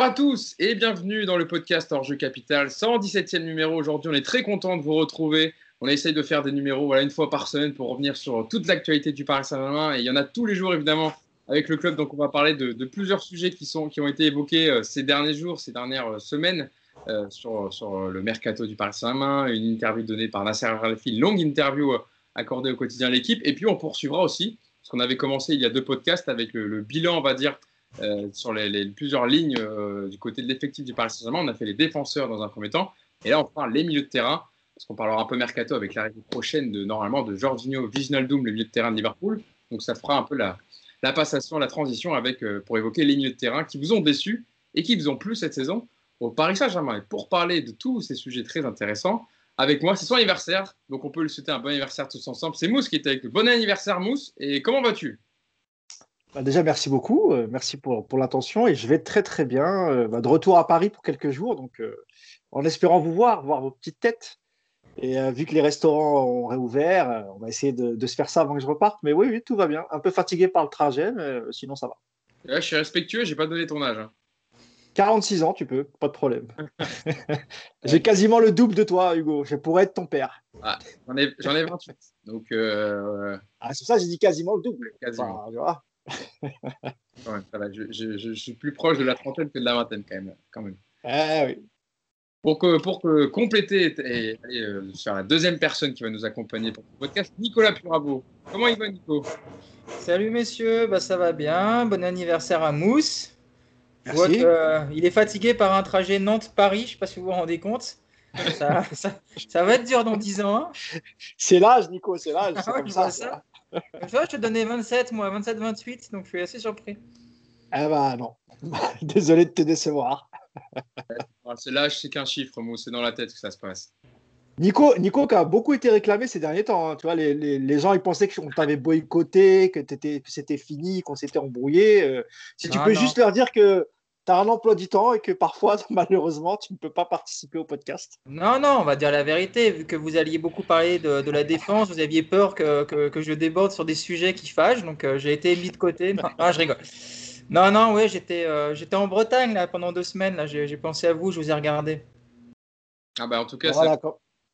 Bonjour à tous et bienvenue dans le podcast Hors Jeu Capital, 117e numéro. Aujourd'hui, on est très content de vous retrouver. On essaye de faire des numéros voilà, une fois par semaine pour revenir sur toute l'actualité du Paris Saint-Germain. Et il y en a tous les jours, évidemment, avec le club. Donc, on va parler de, plusieurs sujets qui, ont été évoqués euh, ces derniers jours, ces dernières euh, semaines euh, sur, le mercato du Paris Saint-Germain. Une interview donnée par Nasser une longue interview accordée au quotidien l'équipe. Et puis, on poursuivra aussi, parce qu'on avait commencé il y a deux podcasts avec le bilan, on va dire, euh, sur les, plusieurs lignes euh, du côté de l'effectif du Paris Saint-Germain. On a fait les défenseurs dans un premier temps. Et là, on parle les milieux de terrain, parce qu'on parlera un peu mercato avec l'arrivée prochaine de normalement de Jorginho Viginaldoum, le milieu de terrain de Liverpool. Donc ça fera un peu la, la passation, la transition avec, euh, pour évoquer les milieux de terrain qui vous ont déçu et qui vous ont plu cette saison au Paris Saint-Germain. Et pour parler de tous ces sujets très intéressants, avec moi, c'est son anniversaire, donc on peut lui souhaiter un bon anniversaire tous ensemble. C'est Mousse qui est avec nous. Bon anniversaire Mousse, et comment vas-tu? Bah, déjà, merci beaucoup. Euh, merci pour, pour l'attention. Et je vais très, très bien. Euh, bah, de retour à Paris pour quelques jours. Donc, euh, en espérant vous voir, voir vos petites têtes. Et vu que les restaurants ont réouvert, on va essayer de, de, se faire ça avant que je reparte. Mais oui, oui, tout va bien. Un peu fatigué par le trajet, mais sinon, ça va. je suis respectueux. J'ai pas donné ton âge. 46 hein. ans, tu peux, pas de problème. J'ai quasiment le double de toi, Hugo. Je pourrais être ton père. Ah, j'en ai, ai, 28. Donc, ah, c'est ça, j'ai dit quasiment le double. Quasiment je, suis plus proche de la trentaine que de la vingtaine quand même. Quand même. Ah pour, que, pour que compléter et, euh, faire la deuxième personne qui va nous accompagner pour le podcast, Nicolas Purabo. Comment il va, Nico? Salut messieurs, bah, ça va bien. Bon anniversaire à Mousse. Je vois qu'il euh, est fatigué par un trajet Nantes-Paris, je ne sais pas si vous vous rendez compte. Ça, ça, va être dur dans 10 ans. Hein. C'est l'âge, Nico, c'est l'âge. Ah ça. Je te donnais 27, moi, 27-28, donc je suis assez surpris. Eh ben non, désolé de te décevoir. c'est l'âge, c'est qu'un chiffre, moi, c'est dans la tête que ça se passe. Nico, Nico qui a beaucoup été réclamé ces derniers temps. Hein. Tu vois, les, les, les, gens ils pensaient qu'on t'avait boycotté, que, c'était fini, qu'on s'était embrouillé. Euh. si tu peux juste leur dire que tu as un emploi du temps et que parfois, malheureusement, tu ne peux pas participer au podcast Non, non, on va dire la vérité. Vu que vous alliez beaucoup parler de, la défense, vous aviez peur que, que, je déborde sur des sujets qui fâchent. Donc, euh, j'ai été mis de côté. Non, je rigole. Non, non, oui, j'étais euh, j'étais en Bretagne là, pendant deux semaines. Là, j'ai, pensé à vous, je vous ai regardé. Ah bah en tout cas,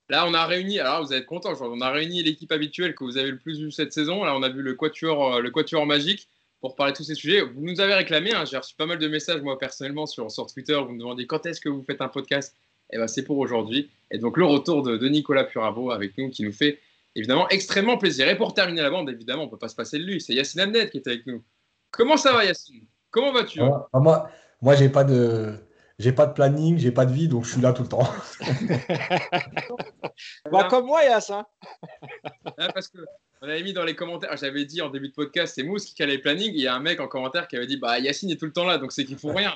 là on a réuni, alors vous êtes content, on a réuni l'équipe habituelle que vous avez le plus vu cette saison. Là on a vu le quatuor, euh, le quatuor magique pour parler de tous ces sujets. Vous nous avez réclamé, hein, j'ai reçu pas mal de messages moi personnellement sur, sur Twitter, vous me demandez quand est-ce que vous faites un podcast? Et eh ben c'est pour aujourd'hui. Et donc le retour de, Nicolas Purabo avec nous qui nous fait évidemment extrêmement plaisir. Et pour terminer la bande, évidemment, on peut pas se passer de lui, c'est Yacine Amnet qui est avec nous. Comment ça va Yacine? Comment vas-tu ah, ah, Moi, moi j'ai pas de j'ai pas de planning, j'ai pas de vie, donc je suis là tout le temps. bah, comme moi, Yass. Hein parce que on avait mis dans les commentaires, j'avais dit en début de podcast, c'est Mousse qui calait les plannings. Il y a un mec en commentaire qui avait dit Bah, Yacine est tout le temps là, donc c'est qu'il faut rien.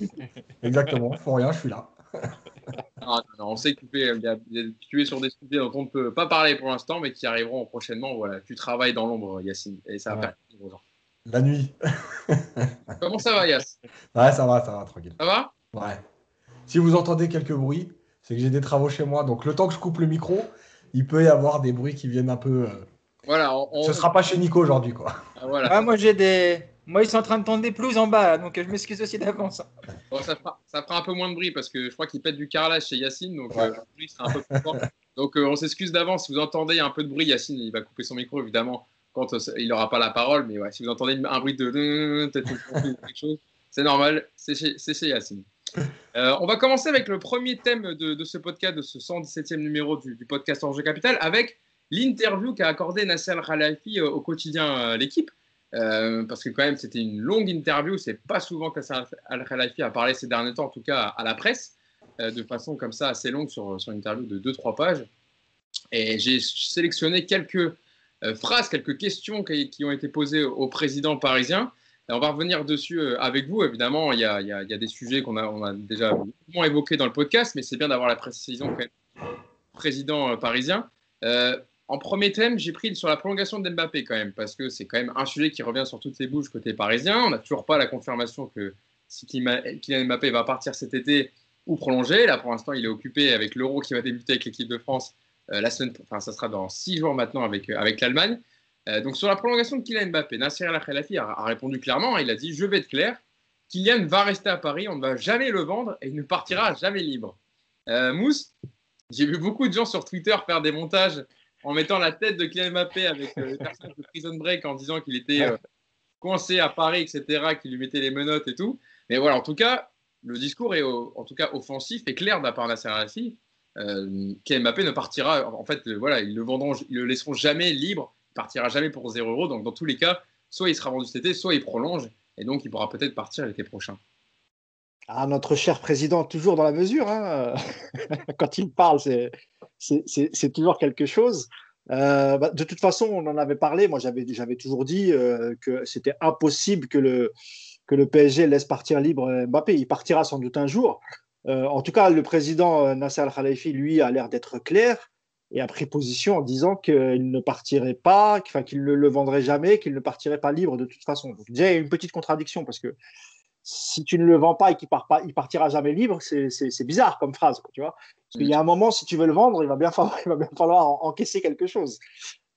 Exactement, il faut rien, je suis là. non, non, on sait que tu es sur des sujets dont on ne peut pas parler pour l'instant, mais qui arriveront prochainement. Voilà, tu travailles dans l'ombre, Yacine, et ça va faire aux gens. La nuit. Comment ça va, Yass Ouais, ça va, ça va, tranquille. Ça va? Ouais. Si vous entendez quelques bruits, c'est que j'ai des travaux chez moi, donc le temps que je coupe le micro, il peut y avoir des bruits qui viennent un peu. Euh, voilà. On... Ce sera pas chez Nico aujourd'hui, quoi. Ah, voilà. Ah, moi, j'ai des. Moi, ils sont en train de tendre des pelouses en bas, donc je m'excuse aussi d'avance. ça, fera, ça, fera, un peu moins de bruit parce que je crois qu'il pète du carrelage chez Yacine, donc euh, le bruit sera un peu plus fort. Donc, euh, on s'excuse d'avance. Si vous entendez un peu de bruit, Yacine, il va couper son micro, évidemment, quand il n'aura pas la parole. Mais ouais, si vous entendez un bruit de peut-être quelque chose, c'est normal, c'est chez, chez, Yacine. on va commencer avec le premier thème de, de, ce podcast, de ce 117e numéro du, du podcast Enjeu Capital, avec l'interview qu'a accordé Nasser Al-Khalafi euh, au quotidien euh, l'équipe. Euh, parce que quand même c'était une longue interview, c'est pas souvent que Al-Khalafi a parlé ces derniers temps, en tout cas à la presse, de façon comme ça assez longue sur, sur une interview de 2-3 pages. Et j'ai sélectionné quelques phrases, quelques questions qui, ont été posées au président parisien. On va revenir dessus avec vous. Évidemment, il y a, y des sujets qu'on a, on a déjà évoqués dans le podcast, mais c'est bien d'avoir la précision quand même. Président parisien. En premier thème, j'ai pris sur la prolongation d'Mbappé quand même, parce que c'est quand même un sujet qui revient sur toutes les bouches côté parisien. On n'a toujours pas la confirmation que si Kylian Mbappé va partir cet été ou prolonger. Là, pour l'instant, il est occupé avec l'Euro qui va débuter avec l'équipe de France euh, la semaine, enfin, ça sera dans six jours maintenant avec, euh, avec l'Allemagne. Euh, donc, sur la prolongation de Kylian Mbappé, Nasser Al-Khelaifi a, a, répondu clairement. Il a dit Je vais être clair. Kylian va rester à Paris, on ne va jamais le vendre et il ne partira jamais libre. Mousse, j'ai vu beaucoup de gens sur Twitter faire des montages en mettant la tête de Kylian Mbappé avec euh, le personnage de Prison Break en disant qu'il était euh, coincé à Paris, etc., qu'il lui mettait les menottes et tout. Mais voilà, en tout cas, le discours est en tout cas offensif et clair de la part de Al-Khelaifi. Euh, Kylian Mbappé ne partira, en fait, voilà, ils le vendront, ils le laisseront jamais libre, il partira jamais pour 0 euros. Donc, dans tous les cas, soit il sera vendu cet été, soit il prolonge, et donc il pourra peut-être partir l'été prochain. Ah, notre cher président, toujours dans la mesure. Hein. Quand il parle, c'est toujours quelque chose. Euh, bah, de toute façon, on en avait parlé. Moi, j'avais toujours dit euh, que c'était impossible que le, que le PSG laisse partir libre Mbappé. Il partira sans doute un jour. Euh, en tout cas, le président Nasser Al-Khalifi, lui, a l'air d'être clair et a pris position en disant qu'il ne partirait pas, qu'il ne le vendrait jamais, qu'il ne partirait pas libre de toute façon. Donc, déjà, il y a une petite contradiction parce que si tu ne le vends pas et qu'il part pas, il partira jamais libre, c'est bizarre comme phrase, tu vois. Parce qu'il y a un moment, si tu veux le vendre, il va bien falloir, encaisser quelque chose.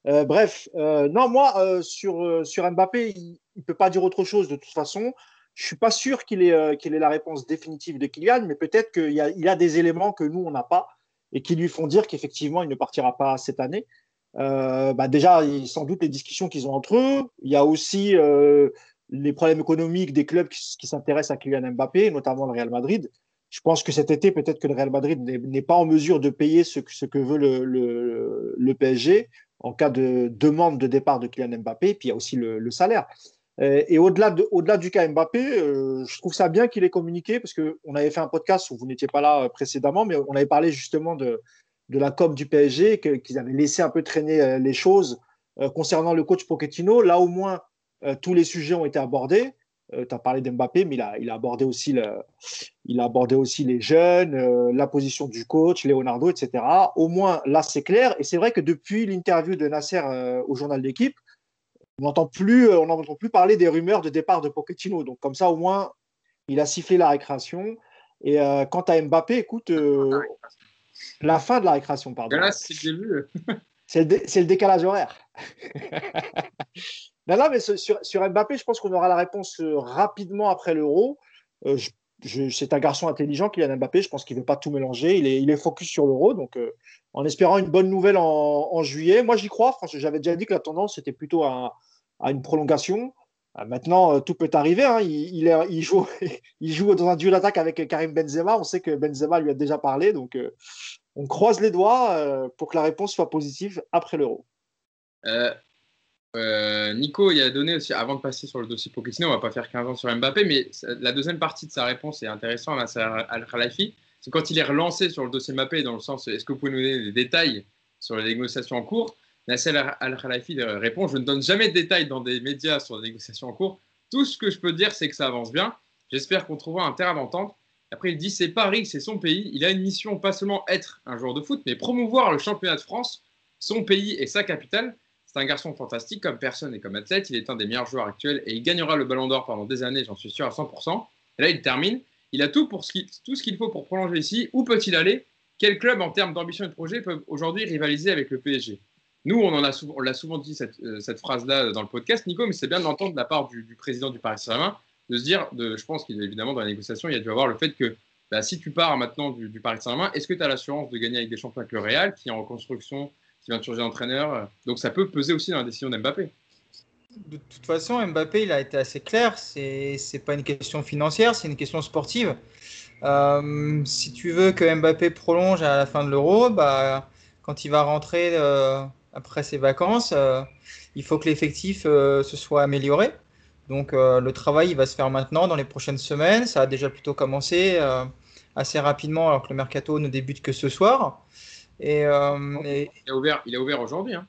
Euh, bref, euh, non, moi, euh, sur, sur Mbappé, il ne peut pas dire autre chose de toute façon. Je ne suis pas sûr qu'il ait, qu'il ait la réponse définitive de Kylian, mais peut-être qu'il a, il a des éléments que nous, on n'a pas et qui lui font dire qu'effectivement, il ne partira pas cette année. Bah déjà, sans doute les discussions qu'ils ont entre eux. Il y a aussi les problèmes économiques des clubs qui, s'intéressent à Kylian Mbappé, notamment le Real Madrid. Je pense que cet été, peut-être que le Real Madrid n'est pas en mesure de payer ce, que veut le, PSG en cas de demande de départ de Kylian Mbappé. Puis il y a aussi le, salaire. Euh, et au-delà au du cas Mbappé, euh, je trouve ça bien qu'il ait communiqué parce qu'on avait fait un podcast où vous n'étiez pas là euh, précédemment, mais on avait parlé justement de, la com du PSG, qu'ils avaient laissé un peu traîner les choses concernant le coach Pochettino. Là, au moins, tous les sujets ont été abordés. Euh, tu as parlé d'Mbappé, mais il a, il, a abordé aussi le, il a abordé aussi les jeunes, euh, la position du coach, Leonardo, etc. Au moins, là, c'est clair. Et c'est vrai que depuis l'interview de Nasser au journal d'équipe, on n'entend plus, on n'entend plus parler des rumeurs de départ de Pochettino. Donc, comme ça, au moins, il a sifflé la récréation. Et quant à Mbappé, écoute, la fin de la récréation, pardon. c'est le début. c'est le, décalage horaire. Non, mais sur, Mbappé, je pense qu'on aura la réponse euh, rapidement après l'Euro. Euh, c'est un garçon intelligent, Kylian Mbappé. Je pense qu'il ne veut pas tout mélanger. Il est, focus sur l'Euro. Donc, euh, en espérant une bonne nouvelle en, juillet, moi j'y crois. J'avais déjà dit que la tendance était plutôt à, une prolongation. Maintenant, tout peut arriver. Hein. Il, joue, dans un duel d'attaque avec Karim Benzema. On sait que Benzema lui a déjà parlé. Donc, on croise les doigts pour que la réponse soit positive après l'Euro. Nico, il a donné aussi, avant de passer sur le dossier Pochettino, on va pas faire 15 ans sur Mbappé, mais la deuxième partie de sa réponse est intéressante à Al-Khalafi. C'est quand il est relancé sur le dossier Mbappé, dans le sens est-ce que vous pouvez nous donner des détails sur les négociations en cours? Nasser Al-Khalafi répond Je ne donne jamais de détails dans des médias sur les négociations en cours. Tout ce que je peux dire, c'est que ça avance bien. J'espère qu'on trouvera un terrain d'entente. Après, il dit C'est Paris, c'est son pays. Il a une mission, pas seulement être un joueur de foot, mais promouvoir le championnat de France, son pays et sa capitale. C'est un garçon fantastique comme personne et comme athlète. Il est un des meilleurs joueurs actuels et il gagnera le ballon d'or pendant des années, j'en suis sûr à 100%. Et là, il termine. Il a tout, pour ce tout ce qu'il faut pour prolonger ici. Où peut-il aller? Quel club, en termes d'ambition et de projet, peuvent aujourd'hui rivaliser avec le PSG Nous, on, a l'a souvent dit cette, euh, phrase-là dans le podcast, Nico, mais c'est bien de l'entendre de la part du, président du Paris Saint-Germain, de se dire, je pense qu'évidemment, dans la négociation, il y a dû avoir le fait que bah, si tu pars maintenant du, du Paris Saint-Germain, est-ce que tu as l'assurance de gagner avec des champions avec le Real, qui est en reconstruction qui vient de changer d'entraîneur. Donc ça peut peser aussi dans la décision d'Mbappé. De toute façon, Mbappé, il a été assez clair. C'est n'est pas une question financière, c'est une question sportive. Euh, si tu veux que Mbappé prolonge à la fin de l'Euro, bah, quand il va rentrer euh, après ses vacances, euh, il faut que l'effectif se soit amélioré. Donc le travail il va se faire maintenant, dans les prochaines semaines. Ça a déjà plutôt commencé assez rapidement, alors que le mercato ne débute que ce soir. Et, euh, Il a ouvert, il ouvert aujourd'hui. Hein.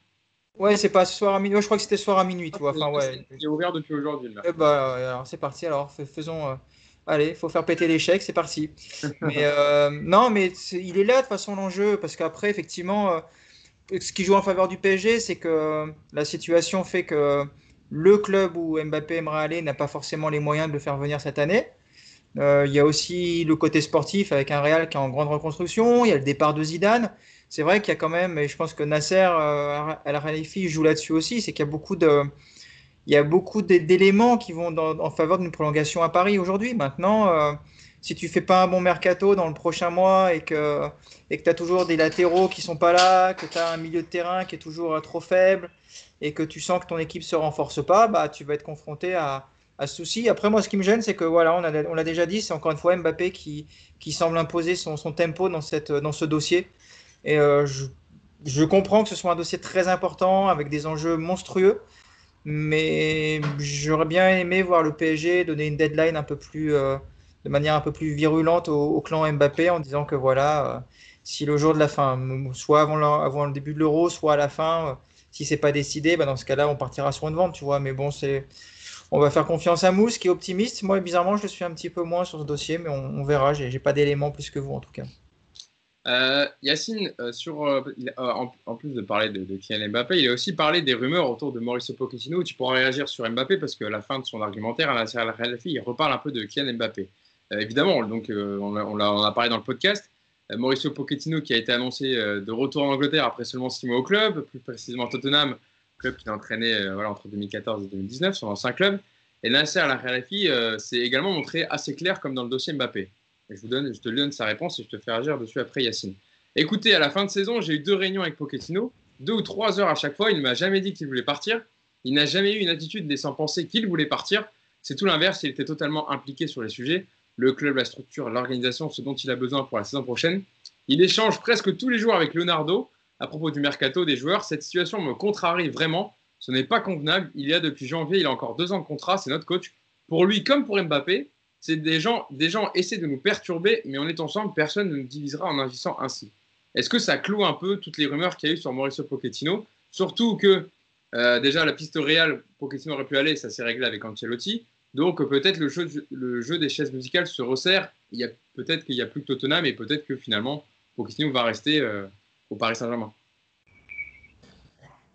Ouais, c'est pas ce soir à minuit. Je crois que c'était ce soir à minuit. Tu vois. Enfin, ouais. Il est ouvert depuis aujourd'hui. Eh bah, alors c'est parti. Alors faisons. Euh... Allez, faut faire péter l'échec. C'est parti. mais euh, non, mais il est là de toute façon l'enjeu parce qu'après effectivement, euh, ce qui joue en faveur du PSG, c'est que la situation fait que le club où Mbappé aimerait aller n'a pas forcément les moyens de le faire venir cette année. Il y a aussi le côté sportif avec un Real qui est en grande reconstruction. Il y a le départ de Zidane c'est vrai qu'il y a quand même, et je pense que Nasser euh, Al-Khalifi joue là-dessus aussi, c'est qu'il y a beaucoup de. il y a beaucoup d'éléments qui vont en faveur d'une prolongation à Paris aujourd'hui. Maintenant, euh, si tu fais pas un bon mercato dans le prochain mois et que et que tu as toujours des latéraux qui sont pas là, que tu as un milieu de terrain qui est toujours euh, trop faible et que tu sens que ton équipe se renforce pas, bah tu vas être confronté à, à ce souci. Après moi ce qui me gêne c'est que voilà, on a on l'a déjà dit, c'est encore une fois Mbappé qui qui semble imposer son, son tempo dans cette dans ce dossier et euh, je, comprends que ce soit un dossier très important avec des enjeux monstrueux mais j'aurais bien aimé voir le PSG donner une deadline un peu plus, euh, de manière un peu plus virulente au, clan Mbappé en disant que voilà, euh, si le jour de la fin, soit avant, le début de l'euro, soit à la fin, si c'est pas décidé, bah dans ce cas-là, on partira sur une vente, tu vois. Mais bon, c'est, on va faire confiance à Mousse qui est optimiste. Moi, bizarrement, je suis un petit peu moins sur ce dossier, mais on, verra. J'ai pas d'éléments plus que vous en tout cas. Euh, Yacine, euh, euh, en, plus de parler de, de, Kylian Mbappé, il a aussi parlé des rumeurs autour de Mauricio Pochettino. Tu pourras réagir sur Mbappé parce qu'à la fin de son argumentaire, à la Khelaifi, il reparle un peu de Kylian Mbappé. évidemment, donc, on, a, a, parlé dans le podcast. Mauricio Pochettino qui a été annoncé de retour en Angleterre après seulement six mois au club, plus précisément Tottenham, club qu'il a entraîné entre 2014 et 2019, son ancien club. Et Nasser Al-Khelaifi s'est également montré assez clair comme dans le dossier Mbappé. Je, vous donne, je te donne sa réponse et je te fais réagir dessus après, Yacine. Écoutez, à la fin de saison, j'ai eu deux réunions avec Pochettino, deux ou trois heures à chaque fois. Il ne m'a jamais dit qu'il voulait partir. Il n'a jamais eu une attitude laissant penser qu'il voulait partir. C'est tout l'inverse, il était totalement impliqué sur les sujets. Le club, la structure, l'organisation, ce dont il a besoin pour la saison prochaine. Il échange presque tous les jours avec Leonardo à propos du mercato des joueurs. Cette situation me contrarie vraiment. Ce n'est pas convenable. Il y a depuis janvier, il a encore deux ans de contrat, c'est notre coach. Pour lui comme pour Mbappé, c'est des gens, des gens essaient de nous perturber, mais en étant ensemble, personne ne nous divisera en agissant ainsi. Est-ce que ça cloue un peu toutes les rumeurs qu'il y a eu sur Mauricio Pochettino? Surtout que euh, déjà la piste réelle, Pochettino aurait pu aller, ça s'est réglé avec Ancelotti. Donc peut-être le jeu, le jeu des chaises musicales se resserre. Il y a peut-être qu'il n'y a plus que Tottenham et peut-être que finalement Pochettino va rester euh, au Paris Saint-Germain.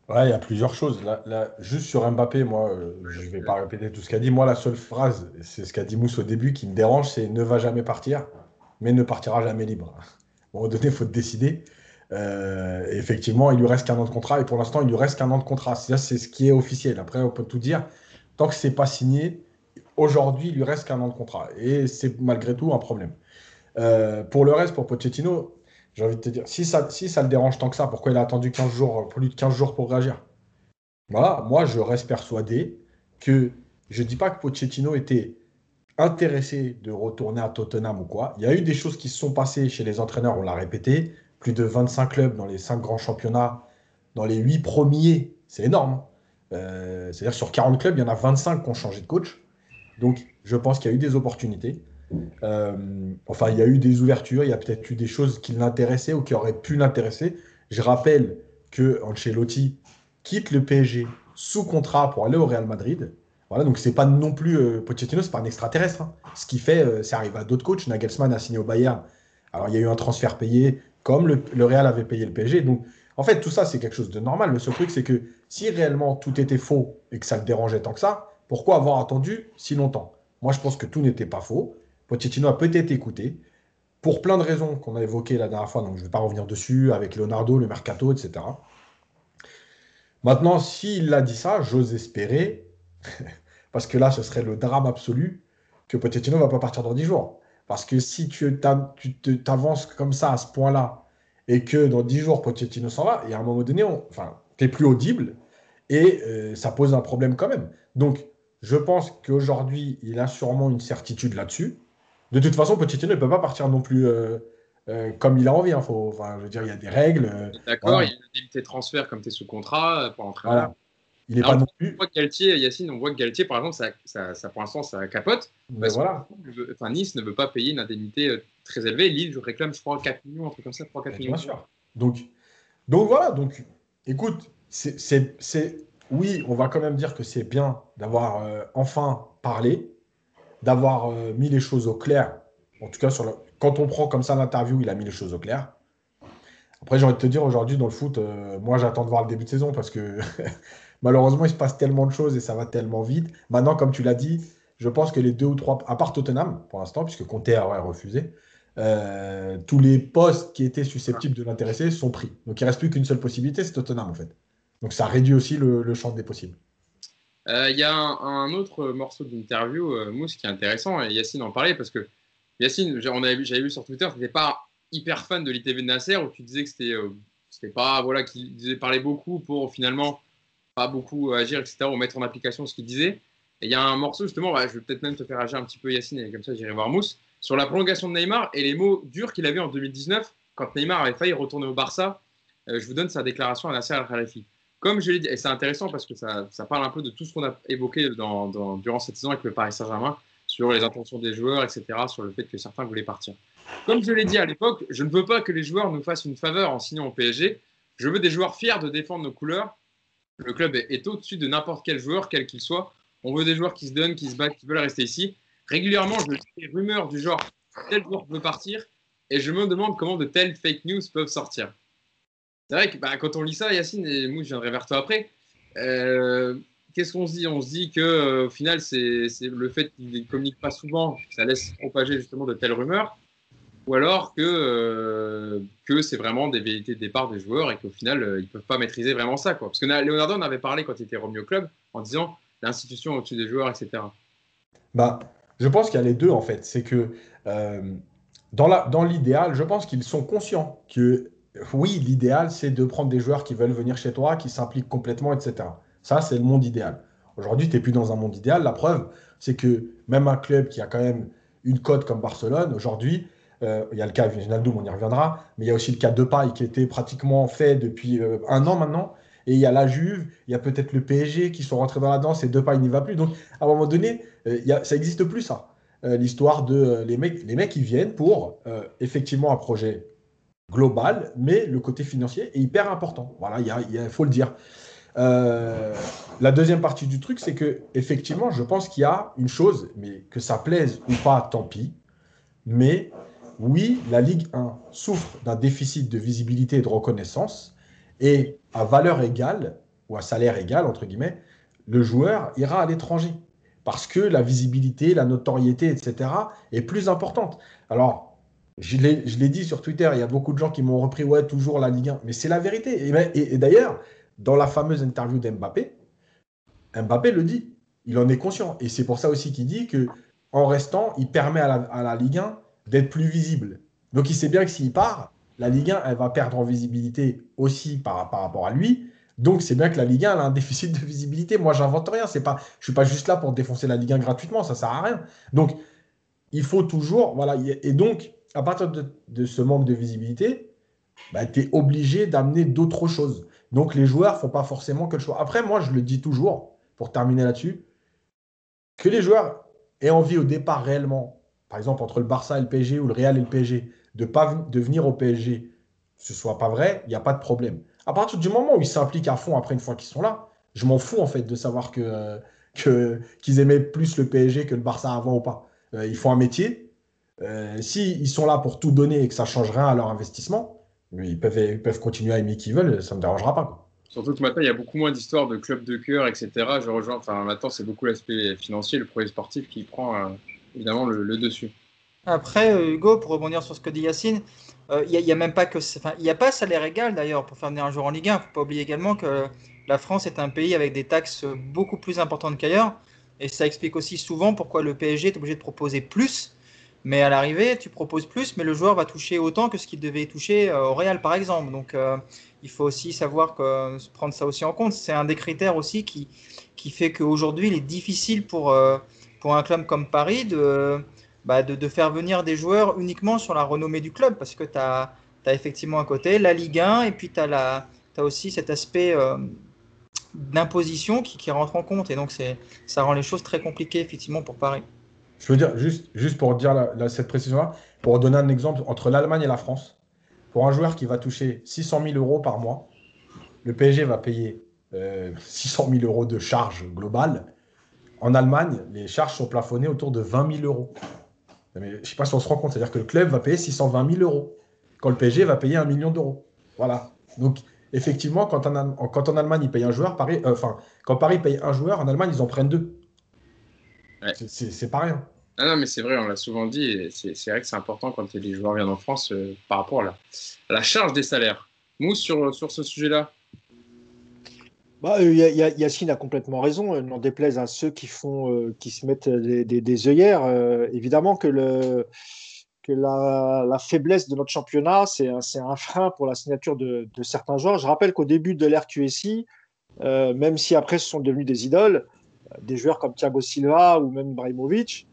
Ouais, il y a plusieurs choses. Là, juste sur Mbappé, moi, euh, je ne vais pas répéter tout ce qu'a dit. Moi, la seule phrase, c'est ce qu'a dit Mousse au début, qui me dérange, c'est ne va jamais partir, mais ne partira jamais libre. À un moment donné, il faut te décider. Euh, effectivement, il lui reste qu'un an de contrat, et pour l'instant, il lui reste qu'un an de contrat. C'est ce qui est officiel. Après, on peut tout dire. Tant que ce n'est pas signé, aujourd'hui, il lui reste qu'un an de contrat. Et c'est malgré tout un problème. Euh, pour le reste, pour Pochettino, j'ai envie de te dire, si ça, si ça le dérange tant que ça, pourquoi il a attendu 15 jours, plus de 15 jours pour réagir? Voilà, moi je reste persuadé que je ne dis pas que Pochettino était intéressé de retourner à Tottenham ou quoi. Il y a eu des choses qui se sont passées chez les entraîneurs, on l'a répété, plus de 25 clubs dans les 5 grands championnats, dans les 8 premiers, c'est énorme. Hein. Euh, c'est-à-dire sur 40 clubs, il y en a 25 qui ont changé de coach. Donc je pense qu'il y a eu des opportunités. Euh, enfin, il y a eu des ouvertures, il y a peut-être eu des choses qui l'intéressaient ou qui auraient pu l'intéresser. Je rappelle que Ancelotti quitte le PSG sous contrat pour aller au Real Madrid. Voilà, donc c'est pas non plus euh, Pochettino, c'est pas un extraterrestre. Hein. Ce qui fait, euh, c'est arrivé à d'autres coachs. Nagelsmann a signé au Bayern. Alors il y a eu un transfert payé, comme le, le Real avait payé le PSG. Donc en fait, tout ça c'est quelque chose de normal. Le seul truc, c'est que si réellement tout était faux et que ça le dérangeait tant que ça, pourquoi avoir attendu si longtemps? Moi, je pense que tout n'était pas faux. Pochettino a peut-être écouté, pour plein de raisons qu'on a évoquées la dernière fois, donc je ne vais pas revenir dessus, avec Leonardo, le mercato, etc. Maintenant, s'il a dit ça, j'ose espérer, parce que là, ce serait le drame absolu, que Pochettino ne va pas partir dans 10 jours. Parce que si tu t'avances comme ça, à ce point-là, et que dans 10 jours, Pochettino s'en va, et à un moment donné, enfin, tu n'es plus audible, et euh, ça pose un problème quand même. Donc, je pense qu'aujourd'hui, il a sûrement une certitude là-dessus. De toute façon, Pochettino ne peut pas partir non plus euh, euh, comme il a envie. Hein. Faut, enfin, je veux dire, il y a des règles. Euh, D'accord, il y a une indemnité de transfert comme tu es sous contrat pour entrer. Voilà. Il n'est pas non plus. On voit Galtier, Yacine, on voit que Galtier, par exemple, ça, ça, pour l'instant, ça capote. Mais voilà. enfin, nice ne veut pas payer une indemnité très élevée. Lille, je réclame, je crois, 4 millions, un truc comme ça, 3-4 millions. Bien sûr. Donc, donc voilà, donc écoute, c'est oui, on va quand même dire que c'est bien d'avoir enfin parlé d'avoir euh, mis les choses au clair. En tout cas, quand on prend comme ça l'interview, il a mis les choses au clair. Après, j'ai envie de te dire, aujourd'hui, dans le foot, euh, moi, j'attends de voir le début de saison parce que malheureusement, il se passe tellement de choses et ça va tellement vite. Maintenant, comme tu l'as dit, je pense que les deux ou trois, à part Tottenham pour l'instant, puisque Conte a refusé, euh, tous les postes qui étaient susceptibles de l'intéresser sont pris. Donc, il ne reste plus qu'une seule possibilité, c'est Tottenham, en fait. Donc, ça réduit aussi le champ des possibles. Euh, Il y a un, autre morceau d'interview, euh, Mousse, qui est intéressant, et Yacine en parlait, parce que Yacine, j'avais vu sur Twitter, tu n'étais pas hyper fan de l'ITV de Nasser, où tu disais que c'était euh, c'était pas, voilà, qu'il disait parler beaucoup pour finalement pas beaucoup agir, etc., ou mettre en application ce qu'il disait. Et il y a un morceau, justement, ouais, je vais peut-être même te faire agir un petit peu, Yacine, et comme ça j'irai voir Mousse, sur la prolongation de Neymar et les mots durs qu'il avait en 2019, quand Neymar avait failli retourner au Barça. Je vous donne sa déclaration à Nasser Al-Khelaifi. Comme je l'ai dit, et c'est intéressant parce que ça, parle un peu de tout ce qu'on a évoqué durant cette saison avec le Paris Saint-Germain, sur les intentions des joueurs, etc., sur le fait que certains voulaient partir. Comme je l'ai dit à l'époque, je ne veux pas que les joueurs nous fassent une faveur en signant au PSG. Je veux des joueurs fiers de défendre nos couleurs. Le club est, est au-dessus de n'importe quel joueur, quel qu'il soit. On veut des joueurs qui se donnent, qui se battent, qui veulent rester ici. Régulièrement, je lis des rumeurs du genre tel joueur veut partir et je me demande comment de telles fake news peuvent sortir. C'est vrai que bah, quand on lit ça, Yacine, et moi je viendrai vers toi après, euh, qu'est-ce qu'on se dit? On se dit que euh, au final, c'est le fait qu'ils ne communiquent pas souvent, ça laisse propager justement de telles rumeurs, ou alors que, euh, c'est vraiment des vérités de départ des joueurs et qu'au final, ils ne peuvent pas maîtriser vraiment ça. Quoi. Parce que Na- Leonardo en avait parlé quand il était remis au club en disant l'institution au-dessus des joueurs, etc. Bah, je pense qu'il y a les deux en fait. C'est que dans l'idéal, je pense qu'ils sont conscients que oui, l'idéal c'est de prendre des joueurs qui veulent venir chez toi, qui s'impliquent complètement, etc. Ça, c'est le monde idéal. Aujourd'hui, tu n'es plus dans un monde idéal. La preuve, c'est que même un club qui a quand même une cote comme Barcelone, aujourd'hui, euh, il y a le cas Wijnaldum, on y reviendra, mais il y a aussi le cas de Paille qui était pratiquement fait depuis euh, un an maintenant. Et il y a la Juve, il y a peut-être le PSG qui sont rentrés dans la danse et Depay n'y va plus. Donc, à un moment donné, euh, ça n'existe plus, ça. L'histoire de les mecs, les mecs qui viennent pour effectivement un projet global, mais le côté financier est hyper important. Voilà, il faut le dire. Euh, la deuxième partie du truc, c'est que effectivement, je pense qu'il y a une chose, mais que ça plaise ou pas, tant pis. Mais oui, la Ligue 1 souffre d'un déficit de visibilité et de reconnaissance, et à valeur égale ou à salaire égal entre guillemets, le joueur ira à l'étranger parce que la visibilité, la notoriété, etc. est plus importante. Alors, je l'ai dit sur Twitter, il y a beaucoup de gens qui m'ont repris, ouais, toujours la Ligue 1, mais c'est la vérité. Et, ben- et- d'ailleurs, dans la fameuse interview d'Mbappé, Mbappé le dit, il en est conscient. Et c'est pour ça aussi qu'il dit que en restant, il permet à la, Ligue 1 d'être plus visible. Donc il sait bien que s'il part, la Ligue 1, elle va perdre en visibilité aussi par, par rapport à lui. Donc c'est bien que la Ligue 1 elle a un déficit de visibilité. Moi, j'invente rien. C'est pas, je suis pas juste là pour défoncer la Ligue 1 gratuitement. Ça sert à rien. Donc il faut toujours, voilà. Et donc à partir de, ce manque de visibilité, bah, tu es obligé d'amener d'autres choses. Donc les joueurs font pas forcément que le choix. Après, moi, je le dis toujours pour terminer là-dessus, que les joueurs aient envie au départ réellement, par exemple entre le Barça et le PSG ou le Real et le PSG, de pas venir au PSG, ce soit pas vrai, il n'y a pas de problème. À partir du moment où ils s'impliquent à fond après une fois qu'ils sont là, je m'en fous en fait de savoir que- qu'ils aimaient plus le PSG que le Barça avant ou pas. Euh, ils font un métier. Euh, si ils sont là pour tout donner et que ça change rien à leur investissement, ils peuvent, ils peuvent continuer à aimer qui veulent, ça ne me dérangera pas. quoi. Surtout que maintenant, il y a beaucoup moins d'histoires de clubs de cœur, etc. Je rejoins. Enfin, maintenant, c'est beaucoup l'aspect financier, le projet sportif qui prend euh, évidemment le, le dessus. Après, euh, Hugo, pour rebondir sur ce que dit Yacine, euh, il n'y a, même pas que. Enfin, il n'y a pas salaire égal d'ailleurs pour faire venir un joueur en Ligue 1. Il ne faut pas oublier également que la France est un pays avec des taxes beaucoup plus importantes qu'ailleurs. Et ça explique aussi souvent pourquoi le PSG est obligé de proposer plus. Mais à l'arrivée, tu proposes plus, mais le joueur va toucher autant que ce qu'il devait toucher euh, au Real, par exemple. Donc, euh, il faut aussi savoir que, prendre ça aussi en compte. C'est un des critères aussi qui, qui fait qu'aujourd'hui, il est difficile pour, euh, pour un club comme Paris de, bah, de, de, faire venir des joueurs uniquement sur la renommée du club, parce que tu as, effectivement à côté la Ligue 1, et puis tu as, as, aussi cet aspect euh, d'imposition qui, qui, rentre en compte, et donc ça rend les choses très compliquées, effectivement, pour Paris. Je veux dire, juste, pour dire cette précision-là, pour donner un exemple, entre l'Allemagne et la France, pour un joueur qui va toucher 600 000 euros par mois, le PSG va payer euh, 600 000 euros de charges globales. En Allemagne, les charges sont plafonnées autour de 20 000 euros. Mais je ne sais pas si on se rend compte, c'est-à-dire que le club va payer 620 000 euros, quand le PSG va payer un million d'euros. Voilà. Donc, effectivement, quand en, quand en Allemagne, ils un joueur, euh, enfin, quand Paris paye un joueur, en Allemagne, ils en prennent deux. Ouais. C'est pas rien. Ah non, mais c'est vrai, on l'a souvent dit, et c'est vrai que c'est important quand les joueurs viennent en France euh, par rapport à la, à la, charge des salaires. Mousse, sur, sur ce sujet-là Bah, Yacine a complètement raison, n'en déplaise à ceux qui, font, qui se mettent des, des, œillères. évidemment que, le, que la, la, faiblesse de notre championnat, c'est un, un, frein pour la signature de, de certains joueurs. Je rappelle qu'au début de l'ère QSI, même si après ce sont devenus des idoles, des joueurs comme Thiago Silva ou même Brahimovic,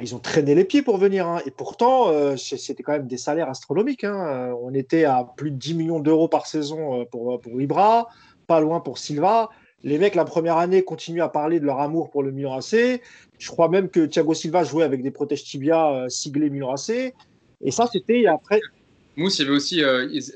ils ont traîné les pieds pour venir. Hein. Et pourtant, euh, c'était quand même des salaires astronomiques. Hein. Euh, on était à plus de 10 millions d'euros par saison euh, pour, pour Ibra, pas loin pour Silva. Les mecs, la première année, continuent à parler de leur amour pour le Milan. Je crois même que Thiago Silva jouait avec des protèges tibia siglés Milan. Et ça, c'était après. Mousse, il y avait aussi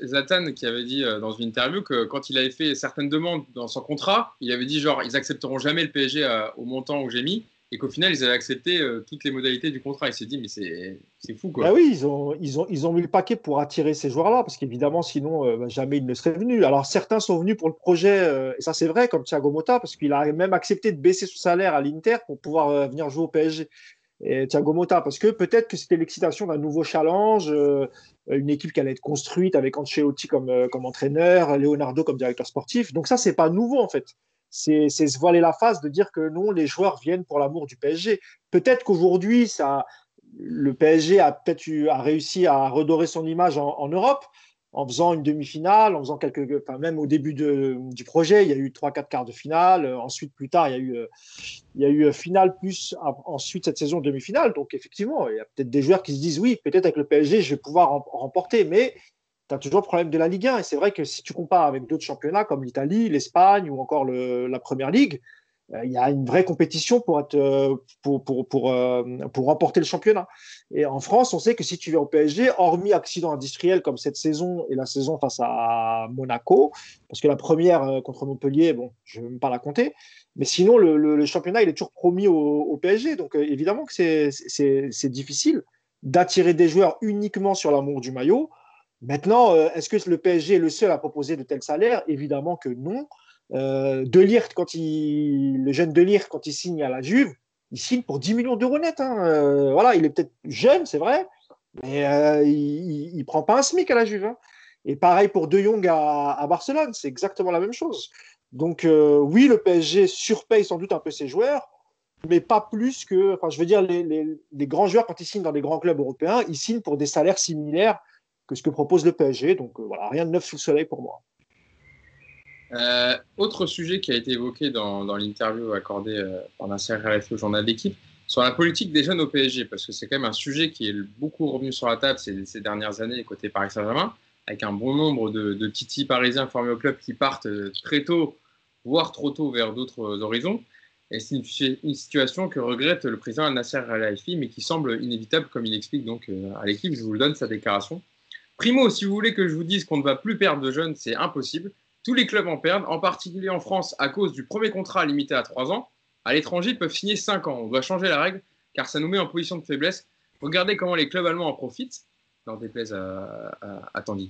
Zatan qui avait dit dans une interview que quand il avait fait certaines demandes dans son contrat, il avait dit genre ils accepteront jamais le PSG au montant où j'ai mis et qu'au final, ils avaient accepté euh, toutes les modalités du contrat. Ils s'est dit, mais c'est fou, quoi. Bah oui, ils ont, mis le paquet pour attirer ces joueurs-là, parce qu'évidemment, sinon, euh, bah, jamais ils ne seraient venus. Alors, certains sont venus pour le projet, euh, et ça, c'est vrai, comme Thiago Motta, parce qu'il a même accepté de baisser son salaire à l'Inter pour pouvoir venir jouer au PSG. Et Thiago Motta, parce que peut-être que c'était l'excitation d'un nouveau challenge, une équipe qui allait être construite avec Ancelotti comme, comme entraîneur, Leonardo comme directeur sportif. Donc, ça, c'est pas nouveau, en fait c'est se voiler la face de dire que non, les joueurs viennent pour l'amour du PSG. Peut-être qu'aujourd'hui, ça, le PSG a peut-être a réussi à redorer son image en, Europe en faisant une demi-finale, en faisant quelques, enfin même au début du projet, il y a eu trois, quatre quarts de finale. Ensuite, plus tard, il y a eu, il y a eu finale plus ensuite cette saison demi-finale. Donc effectivement, il y a peut-être des joueurs qui se disent oui, peut-être avec le PSG, je vais pouvoir remporter, mais tu as toujours le problème de la Ligue 1. Et c'est vrai que si tu compares avec d'autres championnats comme l'Italie, l'Espagne ou encore la Première Ligue, euh, il y a une vraie compétition pour, euh, pour, pour, euh, pour, remporter le championnat. Et en France, on sait que si tu vas au PSG, hormis accident industriel comme cette saison et la saison face à Monaco, parce que la première contre Montpellier, bon, je ne vais même pas la compter, mais sinon, le, championnat, il est toujours promis au, au PSG. Donc, évidemment que c'est difficile d'attirer des joueurs uniquement sur l'amour du maillot. Maintenant, euh, est-ce que le PSG est le seul à proposer de tels salaires? Évidemment que non. Euh, de quand il, le jeune De quand il signe à la Juve, il signe pour 10 millions d'euros net. Hein. Euh, voilà, il est peut-être jeune, c'est vrai, mais il ne prend pas un SMIC à la Juve. Hein. Et pareil pour De Jong à, Barcelone, c'est exactement la même chose. Donc oui, le PSG surpaye sans doute un peu ses joueurs, mais pas plus que, enfin, je veux dire, les, les, grands joueurs quand ils signent dans des grands clubs européens, ils signent pour des salaires similaires que ce que propose le PSG. Donc euh, voilà, rien de neuf sous le soleil pour moi. Euh, autre sujet qui a été évoqué dans, l'interview accordée euh, par Nasser RFI au journal d'équipe, sur la politique des jeunes au PSG, parce que c'est quand même un sujet qui est beaucoup revenu sur la table ces, dernières années côté Paris Saint-Germain, avec un bon nombre de, de titis parisiens formés au club qui partent très tôt, voire trop tôt vers d'autres horizons. Et c'est une, situation que regrette le président Nasser Al-Khelaifi, mais qui semble inévitable, comme il explique donc à l'équipe. Je vous donne sa déclaration. Primo, si vous voulez que je vous dise qu'on ne va plus perdre de jeunes, c'est impossible. Tous les clubs en perdent, en particulier en France à cause du premier contrat limité à 3 ans. À l'étranger, ils peuvent signer 5 ans. On doit changer la règle car ça nous met en position de faiblesse. Regardez comment les clubs allemands en profitent. N'en déplaise à, à, à Tanguy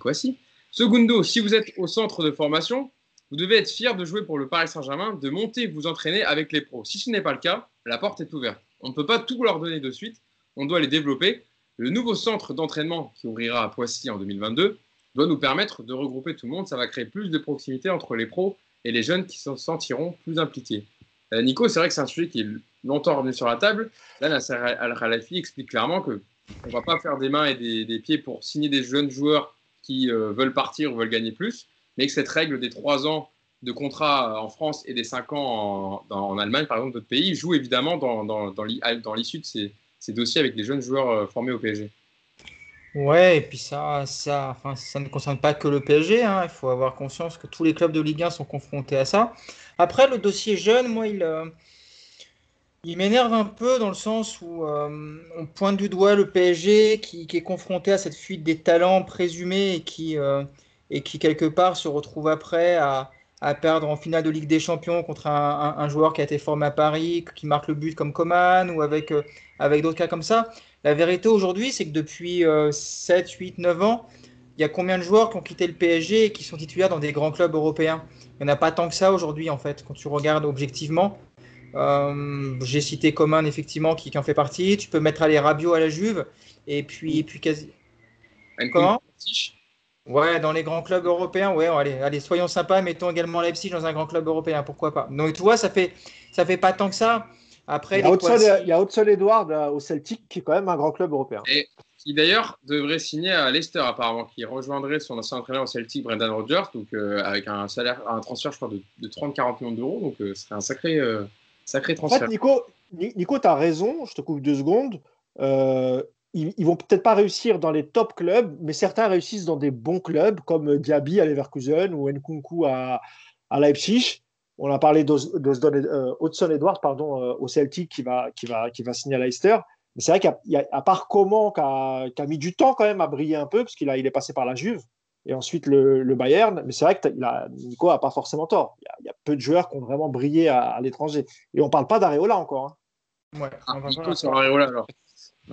Segundo, si vous êtes au centre de formation, vous devez être fier de jouer pour le Paris Saint-Germain, de monter vous entraîner avec les pros. Si ce n'est pas le cas, la porte est ouverte. On ne peut pas tout leur donner de suite. On doit les développer. Le nouveau centre d'entraînement qui ouvrira à Poissy en 2022 doit nous permettre de regrouper tout le monde. Ça va créer plus de proximité entre les pros et les jeunes qui se sentiront plus impliqués. Euh, Nico, c'est vrai que c'est un sujet qui est longtemps revenu sur la table. Là, Nasser Al-Khalafi explique clairement qu'on ne va pas faire des mains et des, pieds pour signer des jeunes joueurs qui euh, veulent partir ou veulent gagner plus, mais que cette règle des trois ans de contrat en France et des cinq ans en, Allemagne, par exemple, d'autres pays, joue évidemment dans, l'issue de ces, ces dossiers avec des jeunes joueurs euh, formés au PSG. Ouais, et puis ça, ça, enfin, ça ne concerne pas que le PSG. Hein. Il faut avoir conscience que tous les clubs de Ligue 1 sont confrontés à ça. Après, le dossier jeune, moi, il, euh, il m'énerve un peu dans le sens où euh, on pointe du doigt le PSG qui, qui, est confronté à cette fuite des talents présumés et qui, et qui quelque part, se retrouve après à, à perdre en finale de Ligue des Champions contre un, joueur qui a été formé à Paris, qui marque le but comme Coman ou avec, euh, avec d'autres cas comme ça. La vérité aujourd'hui, c'est que depuis 7, 8, 9 ans, il y a combien de joueurs qui ont quitté le PSG et qui sont titulaires dans des grands clubs européens? Il n'y en a pas tant que ça aujourd'hui, en fait, quand tu regardes objectivement. Euh, j'ai cité Coman, effectivement, qui, en fait partie. Tu peux mettre les Rabiot à la Juve. Et puis, et puis quasi. Comment? Ouais, dans les grands clubs européens, ouais, allez, allez, soyons sympas, mettons également Leipzig dans un grand club européen, pourquoi pas. Donc, tu vois, ça fait, ça fait pas tant que ça? Après, il y a Hudson Edward euh, au Celtic, qui est quand même un grand club européen. Et qui d'ailleurs devrait signer à Leicester, apparemment, qui rejoindrait son ancien entraîneur au Celtic, Brendan Rodgers, donc euh, avec un salaire, un transfert, je crois, de, de 30-40 millions d'euros. Donc, euh, ce serait un sacré, sacré transfert. En fait, Nico, Nico tu as raison, je te coupe deux secondes ils, ils vont peut-être pas réussir dans les top clubs, mais certains réussissent dans des bons clubs comme Diaby à Leverkusen ou Nkunku à, à Leipzig. On a parlé d'Hudson Edwards pardon, euh, au Celtic qui va, qui, va, qui va signer à Leicester. Mais c'est vrai qu'à part Coman qui a, mis du temps quand même à briller un peu, parce qu'il il est passé par la Juve et ensuite le, le Bayern. Mais c'est vrai que a, Nico n'a pas forcément tort. Il y, a, peu de joueurs qui ont vraiment brillé à, l'étranger. Et on ne parle pas d'Areola encore. Hein. Ouais, ah, Nico sur Areola alors.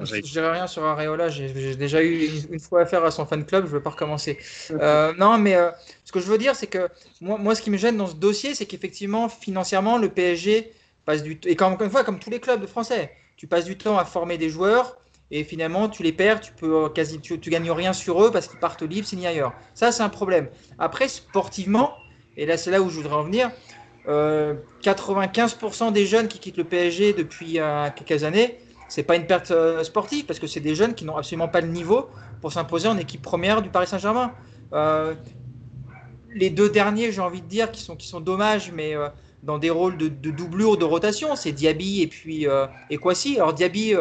Je dirais rien sur Areola, j'ai déjà eu une, fois affaire à son fan club, je ne veux pas recommencer. Euh, non, mais euh, ce que je veux dire, c'est que moi, moi, ce qui me gêne dans ce dossier, c'est qu'effectivement, financièrement, le PSG passe du temps, et comme, une fois, comme tous les clubs de français, tu passes du temps à former des joueurs, et finalement, tu les perds, tu peux quasi, tu, gagnes rien sur eux parce qu'ils partent libres, signent ailleurs. Ça, c'est un problème. Après, sportivement, et là, c'est là où je voudrais en venir, 95% euh, des jeunes qui quittent le PSG depuis quelques années, c'est pas une perte euh, sportive parce que c'est des jeunes qui n'ont absolument pas le niveau pour s'imposer en équipe première du Paris Saint-Germain. Euh, les deux derniers, j'ai envie de dire, qui sont, qui sont dommages, mais euh, dans des rôles de, doublure, de rotation, c'est Diaby et puis et Kwasi. Alors Diaby,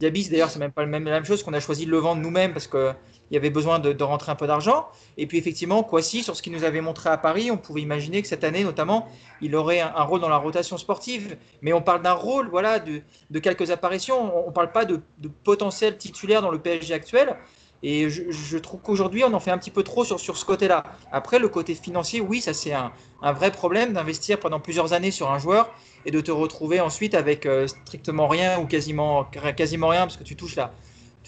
Diaby d'ailleurs, c'est même pas la même, chose qu'on a choisi de le vendre nous-mêmes parce que il y avait besoin de, rentrer un peu d'argent. Et puis effectivement, Kwasi, sur ce qu'il nous avait montré à Paris, on pouvait imaginer que cette année, notamment, il aurait un, rôle dans la rotation sportive. Mais on parle d'un rôle, voilà, de, quelques apparitions. On ne parle pas de, potentiel titulaire dans le PSG actuel. Et je, trouve qu'aujourd'hui, on en fait un petit peu trop sur, sur ce côté-là. Après, le côté financier, oui, ça c'est un, vrai problème d'investir pendant plusieurs années sur un joueur et de te retrouver ensuite avec euh, strictement rien ou quasiment, quasiment rien parce que tu touches là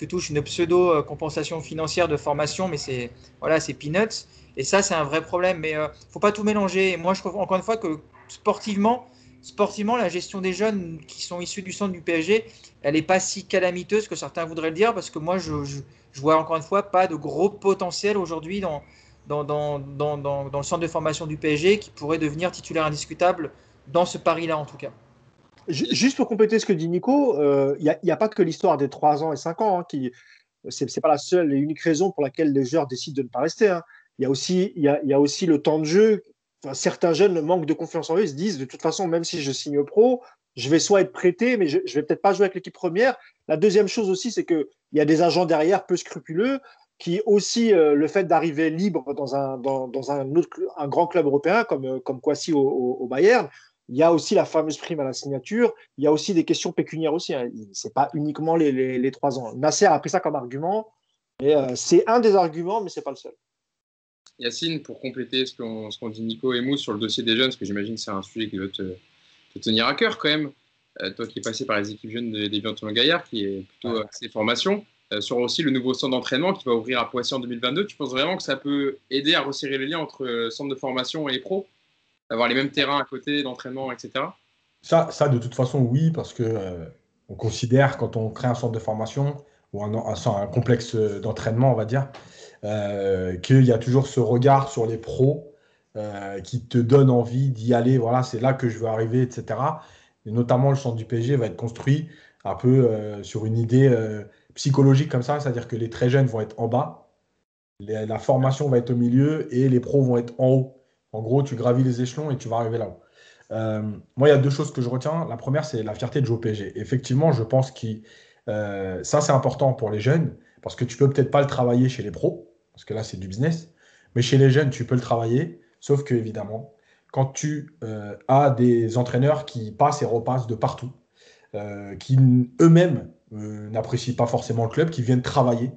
tu touches une pseudo compensation financière de formation, mais c'est voilà, peanuts. Et ça, c'est un vrai problème. Mais ne euh, faut pas tout mélanger. Et moi, je trouve encore une fois que sportivement, sportivement, la gestion des jeunes qui sont issus du centre du PSG, elle n'est pas si calamiteuse que certains voudraient le dire, parce que moi, je, je, vois encore une fois pas de gros potentiel aujourd'hui dans dans, dans, dans, dans, le centre de formation du PSG qui pourrait devenir titulaire indiscutable dans ce pari-là, en tout cas. Juste pour compléter ce que dit Nico, il euh, n'y a, pas que l'histoire des 3 ans et 5 ans. Hein, qui Ce n'est pas la seule et unique raison pour laquelle les joueurs décident de ne pas rester. Hein. Il y, a aussi, y, a, y a aussi le temps de jeu. certains jeunes manquent de confiance en eux. Ils se disent, de toute façon, même si je signe pro, je vais soit être prêté, mais je ne vais peut-être pas jouer avec l'équipe première. La deuxième chose aussi, c'est qu'il y a des agents derrière peu scrupuleux qui aussi euh, le fait d'arriver libre dans un, dans, dans un grand club européen comme, euh, comme Kwasi au, au Bayern, il y a aussi la fameuse prime à la signature. Il y a aussi des questions pécuniaires aussi. Hein. Ce n'est pas uniquement les, trois ans. Nasser a pris ça comme argument. Euh, c'est un des arguments, mais ce n'est pas le seul. Yacine, pour compléter ce qu'ont dit Nico et Mousse sur le dossier des jeunes, parce que j'imagine que c'est un sujet qui doit te, tenir à cœur quand même, euh, toi qui es passé par les équipes jeunes des de Antoine Gaillard, qui est plutôt ouais. axé formation, euh, sur aussi le nouveau centre d'entraînement qui va ouvrir à Poissy en 2022, tu penses vraiment que ça peut aider à resserrer les liens entre centre de formation et pro? D'avoir les mêmes terrains à côté, d'entraînement, etc. Ça, ça, de toute façon, oui, parce que euh, on considère quand on crée un centre de formation ou un, complexe d'entraînement, on va dire, euh, qu'il y a toujours ce regard sur les pros euh, qui te donne envie d'y aller. Voilà, c'est là que je veux arriver, etc. Et notamment, le centre du PSG va être construit un peu sur une idée psychologique comme ça, c'est-à-dire que les très jeunes vont être en bas, la formation va être au milieu et les pros vont être en haut. En gros, tu gravis les échelons et tu vas arriver là-haut. Euh, moi, il y a deux choses que je retiens. La première, c'est la fierté de jouer au. Effectivement, je pense que euh, ça, c'est important pour les jeunes parce que tu peux peut-être pas le travailler chez les pros, parce que là, c'est du business. Mais chez les jeunes, tu peux le travailler. Sauf que, évidemment, quand tu euh, as des entraîneurs qui passent et repassent de partout, qui eux-mêmes n'apprécient pas forcément le club, qui viennent travailler,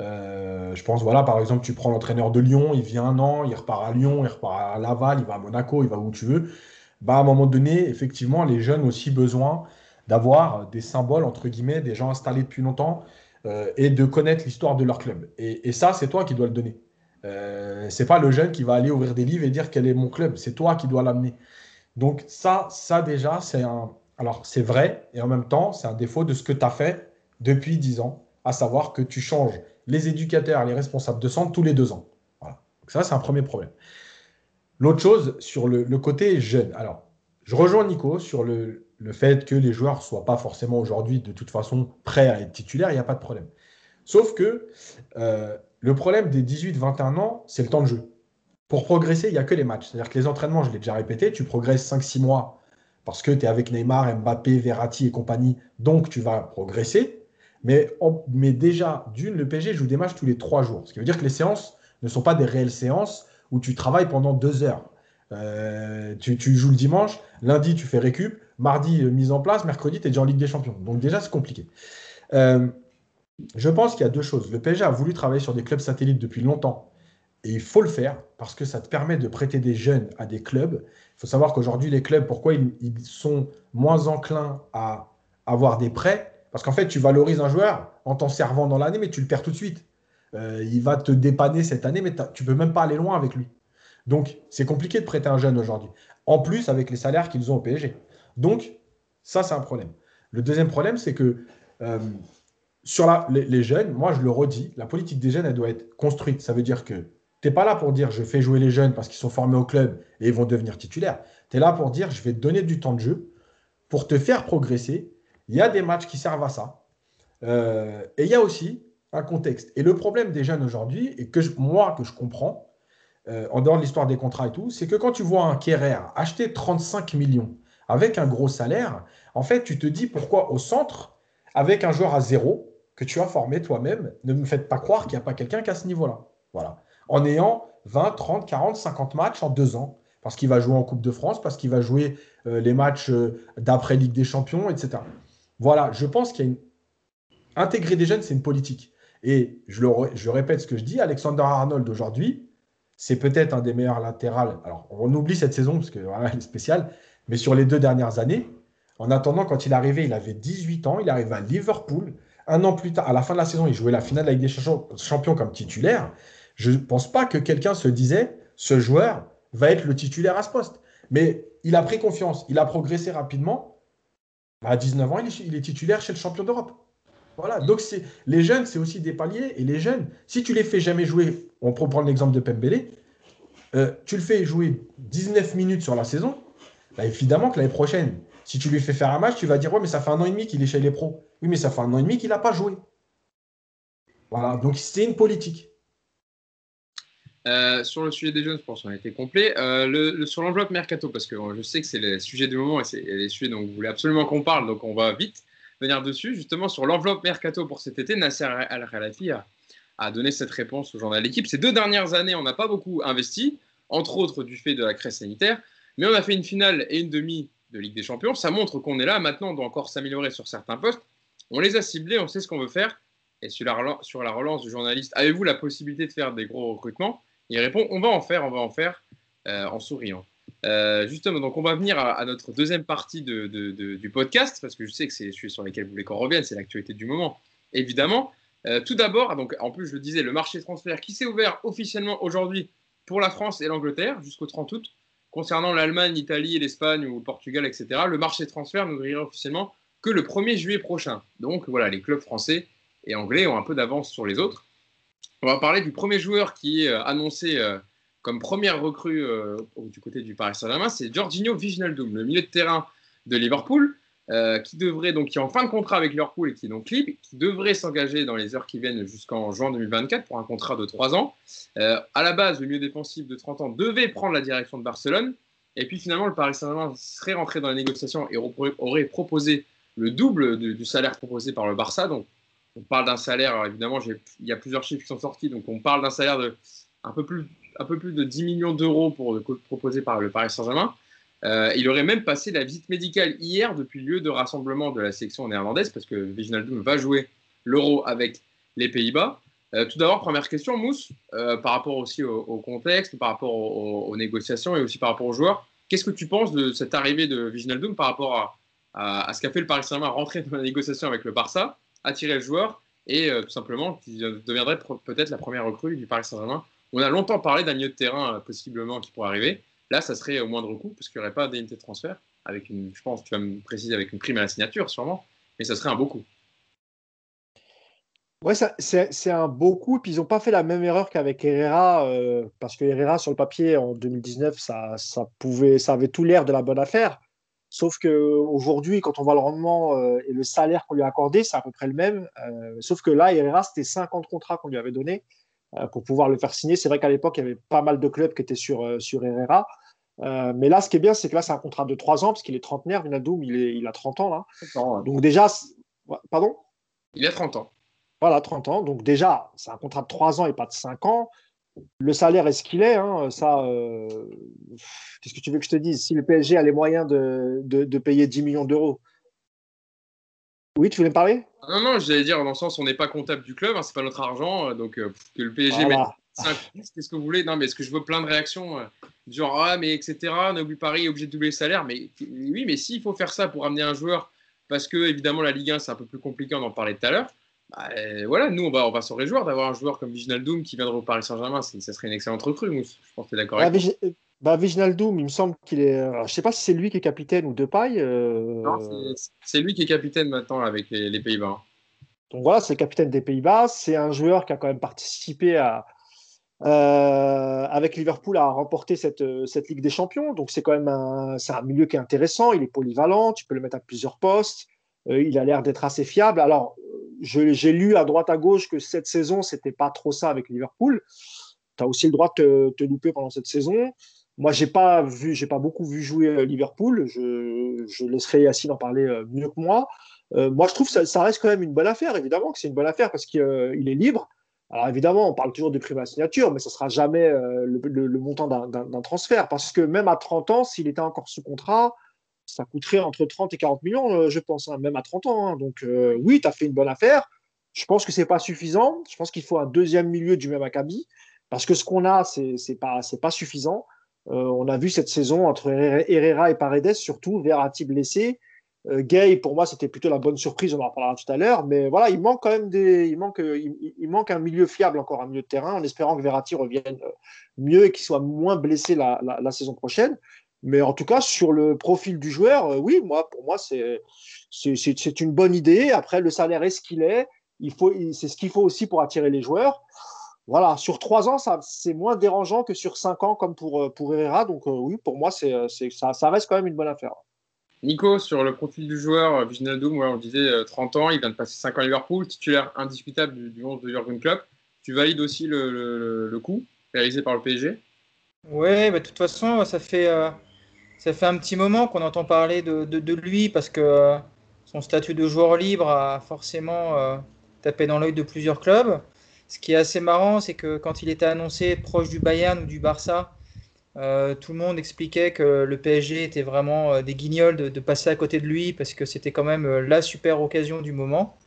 euh, je pense, voilà, par exemple, tu prends l'entraîneur de Lyon, il vient un an, il repart à Lyon, il repart à Laval, il va à Monaco, il va où tu veux. Bah, à un moment donné, effectivement, les jeunes ont aussi besoin d'avoir des symboles, entre guillemets, des gens installés depuis longtemps euh, et de connaître l'histoire de leur club. Et, ça, c'est toi qui dois le donner. Euh, c'est pas le jeune qui va aller ouvrir des livres et dire quel est mon club. C'est toi qui dois l'amener. Donc ça, ça déjà, c'est un. Alors c'est vrai et en même temps, c'est un défaut de ce que tu as fait depuis 10 ans, à savoir que tu changes les éducateurs, les responsables de centre tous les deux ans. Donc ça, c'est un premier problème. L'autre chose, sur le, côté jeune. Alors, je rejoins Nico sur le, fait que les joueurs ne soient pas forcément aujourd'hui, de toute façon, prêts à être titulaires, il n'y a pas de problème. Sauf que euh, le problème des 18-21 ans, c'est le temps de jeu. Pour progresser, il n'y a que les matchs. C'est-à-dire que les entraînements, je l'ai déjà répété, tu progresses 5-6 mois parce que tu es avec Neymar, Mbappé, Verratti et compagnie, donc tu vas progresser. Mais, déjà, d'une, le PSG joue des matchs tous les 3 jours. Ce qui veut dire que les séances ne sont pas des réelles séances où tu travailles pendant 2 heures. Euh, tu, joues le dimanche, lundi tu fais récup, mardi euh, mise en place, mercredi tu es déjà en Ligue des Champions. Donc déjà c'est compliqué. Euh, je pense qu'il y a deux choses. Le PSG a voulu travailler sur des clubs satellites depuis longtemps et il faut le faire parce que ça te permet de prêter des jeunes à des clubs. Il faut savoir qu'aujourd'hui, les clubs, pourquoi ils, sont moins enclins à avoir des prêts? Parce qu'en fait, tu valorises un joueur en t'en servant dans l'année, mais tu le perds tout de suite. Euh, il va te dépanner cette année, mais tu peux même pas aller loin avec lui. Donc, c'est compliqué de prêter un jeune aujourd'hui. En plus, avec les salaires qu'ils ont au PSG. Donc, ça, c'est un problème. Le deuxième problème, c'est que euh, sur les, jeunes, moi, je le redis, la politique des jeunes, elle doit être construite. Ça veut dire que tu n'es pas là pour dire je fais jouer les jeunes parce qu'ils sont formés au club et ils vont devenir titulaires. Tu es là pour dire je vais donner du temps de jeu pour te faire progresser. Il y a des matchs qui servent à ça. Euh, et il y a aussi un contexte. Et le problème des jeunes aujourd'hui, et que moi, que je comprends, euh, en dehors de l'histoire des contrats et tout, c'est que quand tu vois un Kerrer acheter 35 millions avec un gros salaire, en fait, tu te dis pourquoi au centre, avec un joueur à zéro, que tu as formé toi-même, ne me faites pas croire qu'il n'y a pas quelqu'un qui a ce niveau-là. Voilà en ayant 20, 30, 40, 50 matchs en deux ans. Parce qu'il va jouer en Coupe de France, parce qu'il va jouer euh, les matchs d'après Ligue des Champions, etc. Voilà, je pense qu'il y a une. Intégrer des jeunes, c'est une politique. Et je, le, répète ce que je dis, Alexander Arnold aujourd'hui, c'est peut-être un des meilleurs latérales. Alors, on oublie cette saison parce qu'elle est spéciale, mais sur les deux dernières années, en attendant, quand il est arrivé, il avait 18 ans, il arrive à Liverpool. Un an plus tard, à la fin de la saison, il jouait la finale de la des Champions comme titulaire. Je ne pense pas que quelqu'un se disait ce joueur va être le titulaire à ce poste. Mais il a pris confiance, il a progressé rapidement. À 19 ans, il est, titulaire chez le champion d'Europe. Voilà. Donc les jeunes, c'est aussi des paliers. Et les jeunes, si tu les fais jamais jouer, on peut prendre l'exemple de Pembele, euh, tu le fais jouer 19 minutes sur la saison, bah, évidemment que l'année prochaine, si tu lui fais faire un match, tu vas dire ouais mais ça fait un an et demi qu'il est chez les pros. Oui mais ça fait un an et demi qu'il n'a pas joué. Voilà. Donc c'est une politique. Euh, sur le sujet des jeunes, je pense qu'on a été complet. Euh, sur l'enveloppe mercato, parce que je sais que c'est le sujet du moment et c'est les sujets dont vous voulez absolument qu'on parle, donc on va vite venir dessus. Justement, sur l'enveloppe mercato pour cet été, Nasser Al-Khalafi a, donné cette réponse au journal L'équipe. Ces deux dernières années, on n'a pas beaucoup investi, entre autres du fait de la crise sanitaire, mais on a fait une finale et une demi de Ligue des Champions. Ça montre qu'on est là. Maintenant, on doit encore s'améliorer sur certains postes. On les a ciblés, on sait ce qu'on veut faire. Et sur la relance du journaliste, avez-vous la possibilité de faire des gros recrutements? Il répond on va en faire, on va en faire, euh, en souriant. Euh, justement, donc on va venir à, notre deuxième partie du podcast, parce que je sais que c'est les sujets sur lesquels vous voulez qu'on revienne, c'est l'actualité du moment, évidemment. Euh, tout d'abord, donc en plus je le disais, le marché transfert qui s'est ouvert officiellement aujourd'hui pour la France et l'Angleterre jusqu'au 30 août. Concernant l'Allemagne, l'Italie, l'Espagne ou le Portugal, etc., le marché transfert n'ouvrira officiellement que le 1er juillet prochain. Donc voilà, les clubs français et anglais ont un peu d'avance sur les autres. On va parler du premier joueur qui est euh, annoncé euh, comme première recrue euh, du côté du Paris Saint-Germain, c'est Jorginho Wijnaldum, le milieu de terrain de Liverpool, qui devrait donc qui est en fin de contrat avec Liverpool et qui est donc libre, qui devrait s'engager dans les heures qui viennent jusqu'en juin 2024 pour un contrat de 3 ans. à la base, le milieu défensif de 30 ans devait prendre la direction de Barcelone, et puis finalement le Paris Saint-Germain serait rentré dans les négociations et aurait proposé le double du salaire proposé par le Barça, donc on parle d'un salaire, évidemment, il y a plusieurs chiffres qui sont sortis, donc on parle d'un salaire de un peu plus, un peu plus de 10 millions d'euros pour proposé par le Paris Saint-Germain. Euh, il aurait même passé la visite médicale hier depuis lieu de rassemblement de la sélection néerlandaise, parce que Wijnaldum va jouer l'Euro avec les Pays-Bas. Euh, tout d'abord, première question, Mousse, euh, par rapport aussi au, contexte, par rapport aux, négociations et aussi par rapport aux joueurs. Qu'est-ce que tu penses de cette arrivée de Wijnaldum par rapport à, à ce qu'a fait le Paris Saint-Germain rentrer dans la négociation avec le Barça attirer le joueur et euh, tout simplement qui deviendrait peut-être la première recrue du Paris Saint-Germain. On a longtemps parlé d'un milieu de terrain euh, possiblement qui pourrait arriver. Là, ça serait au moindre coût parce qu'il n'y aurait pas d'indemnité de transfert avec une, je pense, tu vas me préciser avec une prime à la signature sûrement, mais ça serait un beau coup. Ouais, c'est un beau coup. Puis, ils n'ont pas fait la même erreur qu'avec Herrera, euh, parce que Herrera, sur le papier, en 2019, ça, ça, pouvait, ça avait tout l'air de la bonne affaire. Sauf qu'aujourd'hui, quand on voit le rendement euh, et le salaire qu'on lui a accordé, c'est à peu près le même. Euh, sauf que là, Herrera, c'était 50 contrats qu'on lui avait donné pour pouvoir le faire signer. C'est vrai qu'à l'époque, il y avait pas mal de clubs qui étaient sur, sur Herrera. mais là, ce qui est bien, c'est que là, c'est un contrat de 3 ans, parce qu'il est trentenaire. Vinadoum, il, il a 30 ans. Là. Donc, déjà, pardon? Il a 30 ans. Voilà, 30 ans. Donc déjà, c'est un contrat de 3 ans et pas de 5 ans. Le salaire est ce qu'il est. Hein. Ça, euh, qu'est-ce que tu veux que je te dise? Si le PSG a les moyens de, de, payer 10 millions d'euros. Oui, tu voulais me parler? Non, non, j'allais dire, dans le sens, on n'est pas comptable du club, hein, c'est pas notre argent. Euh, donc, euh, que le PSG mette 5 qu'est-ce que vous voulez? Non, mais est-ce que je veux plein de réactions Genre, ah, mais etc. Nobel Paris est obligé de doubler le salaire. Mais oui, mais s'il faut faire ça pour amener un joueur, parce que évidemment, la Ligue 1, c'est un peu plus compliqué, on en parlait tout à l'heure. Bah, voilà, nous, on va, on va s'en réjouir d'avoir un joueur comme Doom qui viendra au Paris Saint-Germain. Ça serait une excellente recrue, Mousse. Je pense que tu es d'accord avec moi. Bah, Doom, il me semble qu'il est. je ne sais pas si c'est lui qui est capitaine ou Depay. Euh... c'est lui qui est capitaine maintenant avec les, Pays-Bas. Donc voilà, c'est le capitaine des Pays-Bas. C'est un joueur qui a quand même participé à, euh, avec Liverpool à remporter cette, cette, Ligue des Champions. Donc c'est quand même un, un milieu qui est intéressant. Il est polyvalent. Tu peux le mettre à plusieurs postes. Euh, il a l'air d'être assez fiable. Alors, j'ai lu à droite à gauche que cette saison, c'était pas trop ça avec Liverpool. Tu as aussi le droit de te, louper pendant cette saison. Moi, j'ai pas vu, j'ai pas beaucoup vu jouer euh, Liverpool. Je, je laisserai Yacine en parler euh, mieux que moi. moi, je trouve que ça, reste quand même une bonne affaire. Évidemment que c'est une bonne affaire parce qu'il est libre. Alors évidemment, on parle toujours de prix à signature, mais ce sera jamais le, le, montant d'un transfert parce que même à 30 ans, s'il était encore sous contrat, ça coûterait entre 30 et 40 millions, euh, je pense, hein, même à 30 ans. Hein. Donc euh, oui, tu as fait une bonne affaire. Je pense que ce n'est pas suffisant. Je pense qu'il faut un deuxième milieu du même acabit, parce que ce qu'on a, ce n'est pas, suffisant. Euh, on a vu cette saison entre Herrera et Paredes, surtout, Verratti blessé. Gay, pour moi, c'était plutôt la bonne surprise, on en reparlera tout à l'heure. Mais voilà, il manque quand même un milieu fiable encore, un milieu de terrain, en espérant que Verratti revienne mieux et qu'il soit moins blessé la saison prochaine. Mais en tout cas, sur le profil du joueur, euh, oui, moi, pour moi, c'est, c'est, une bonne idée. Après, le salaire est ce qu'il est. Il faut, c'est ce qu'il faut aussi pour attirer les joueurs. Voilà, sur trois ans, ça, c'est moins dérangeant que sur cinq ans, comme pour, euh, pour Herrera. Donc, euh, oui, pour moi, c'est, ça, ça reste quand même une bonne affaire. Nico, sur le profil du joueur, Viginaldo, moi, on disait 30 ans, il vient de passer 5 ans à Liverpool, titulaire indiscutable du, du 11 de Jurgen Klopp. Tu valides aussi le, le, le coup réalisé par le PSG Oui, bah, de toute façon, ça fait ça fait un petit moment qu'on entend parler de, lui parce que euh, son statut de joueur libre a forcément euh, tapé dans l'œil de plusieurs clubs. Ce qui est assez marrant, c'est que quand il était annoncé proche du Bayern ou du Barça, euh, tout le monde expliquait que le PSG était vraiment des guignols de, de, passer à côté de lui parce que c'était quand même la super occasion du moment.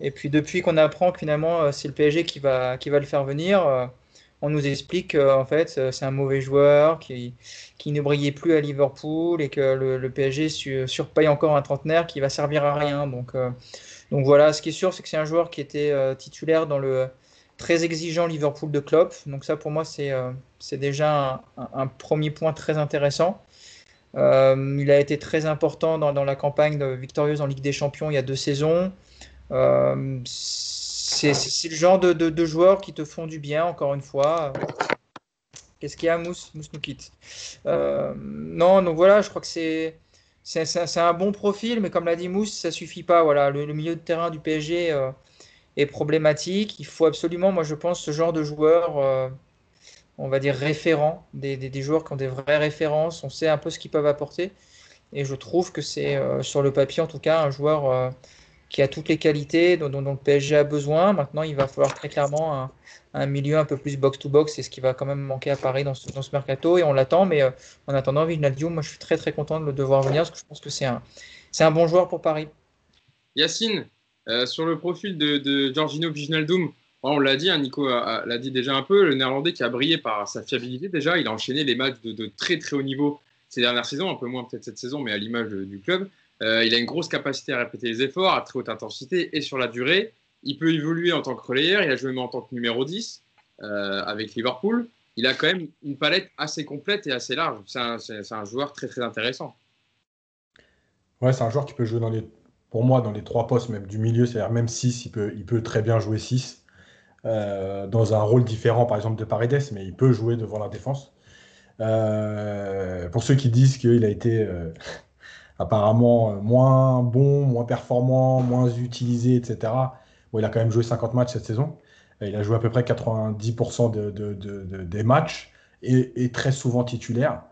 Et puis depuis qu'on apprend que finalement c'est le PSG qui va, qui va le faire venir, on nous explique qu'en fait, euh, c'est un mauvais joueur qui, qui, ne brillait plus à Liverpool et que le, PSG surpaye encore un trentenaire qui va servir à rien. Donc, euh, donc voilà, ce qui est sûr, c'est que c'est un joueur qui était euh, titulaire dans le très exigeant Liverpool de Klopp. Donc ça, pour moi, c'est c'est déjà un, premier point très intéressant. il a été très important dans, dans, la campagne victorieuse en Ligue des Champions il y a deux saisons. C'est le genre de, de, joueurs qui te font du bien, encore une fois. Qu'est-ce qu'il y a, Mousse? Mousse nous quitte. Euh, non, donc voilà, je crois que c'est c'est un bon profil, mais comme l'a dit Mousse, ça suffit pas. Voilà, le, milieu de terrain du PSG euh, est problématique. Il faut absolument, moi je pense, ce genre de joueurs, euh, on va dire référents, des, des, des, joueurs qui ont des vraies références. On sait un peu ce qu'ils peuvent apporter. Et je trouve que c'est, sur le papier en tout cas, un joueur qui a toutes les qualités dont, le PSG a besoin. Maintenant, il va falloir très clairement un, milieu un peu plus box-to-box. C'est ce qui va quand même manquer à Paris dans ce, mercato et on l'attend. Mais euh, en attendant, Vignaldio, moi je suis très très content de le devoir venir parce que je pense que c'est un, c'est un bon joueur pour Paris. Yacine, euh, sur le profil de, de Giorgino Vignaldoum, on l'a dit, hein, Nico l'a dit déjà un peu, le néerlandais qui a brillé par sa fiabilité déjà, il a enchaîné les matchs de, de très très haut niveau ces dernières saisons, un peu moins peut-être cette saison, mais à l'image du club. Euh, il a une grosse capacité à répéter les efforts à très haute intensité et sur la durée. Il peut évoluer en tant que relayeur. Il a joué même en tant que numéro 10 euh, avec Liverpool. Il a quand même une palette assez complète et assez large. C'est un, joueur très très intéressant. Ouais, c'est un joueur qui peut jouer dans les pour moi, dans les trois postes, même du milieu, c'est-à-dire même 6, il peut, très bien jouer 6. euh, dans un rôle différent, par exemple, de Paredes, mais il peut jouer devant la défense. Pour ceux qui disent qu'il a été apparemment moins bon, moins performant, moins utilisé, etc. Il a quand même joué 50 matchs cette saison. Il a joué à peu près 90% de, de- de- de- des matchs et, et très souvent titulaire.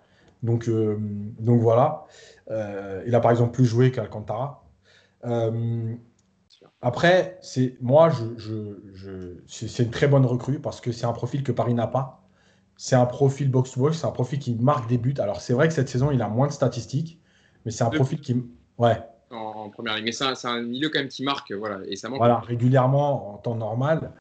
Donc, euh, voilà. Euh, il a par exemple plus joué qu'Alcantara. Euh, après, c'est moi, je, c'est une très bonne recrue parce que c'est un profil que Paris n'a pas. C'est un profil box-to-box, c'est un profil qui marque des buts. Alors c'est vrai que cette saison, il a moins de statistiques, mais c'est un profil qui, ouais, en, en première ligne. Mais c'est un, c'est un milieu quand même qui marque, voilà, et ça manque. voilà, régulièrement en temps normal.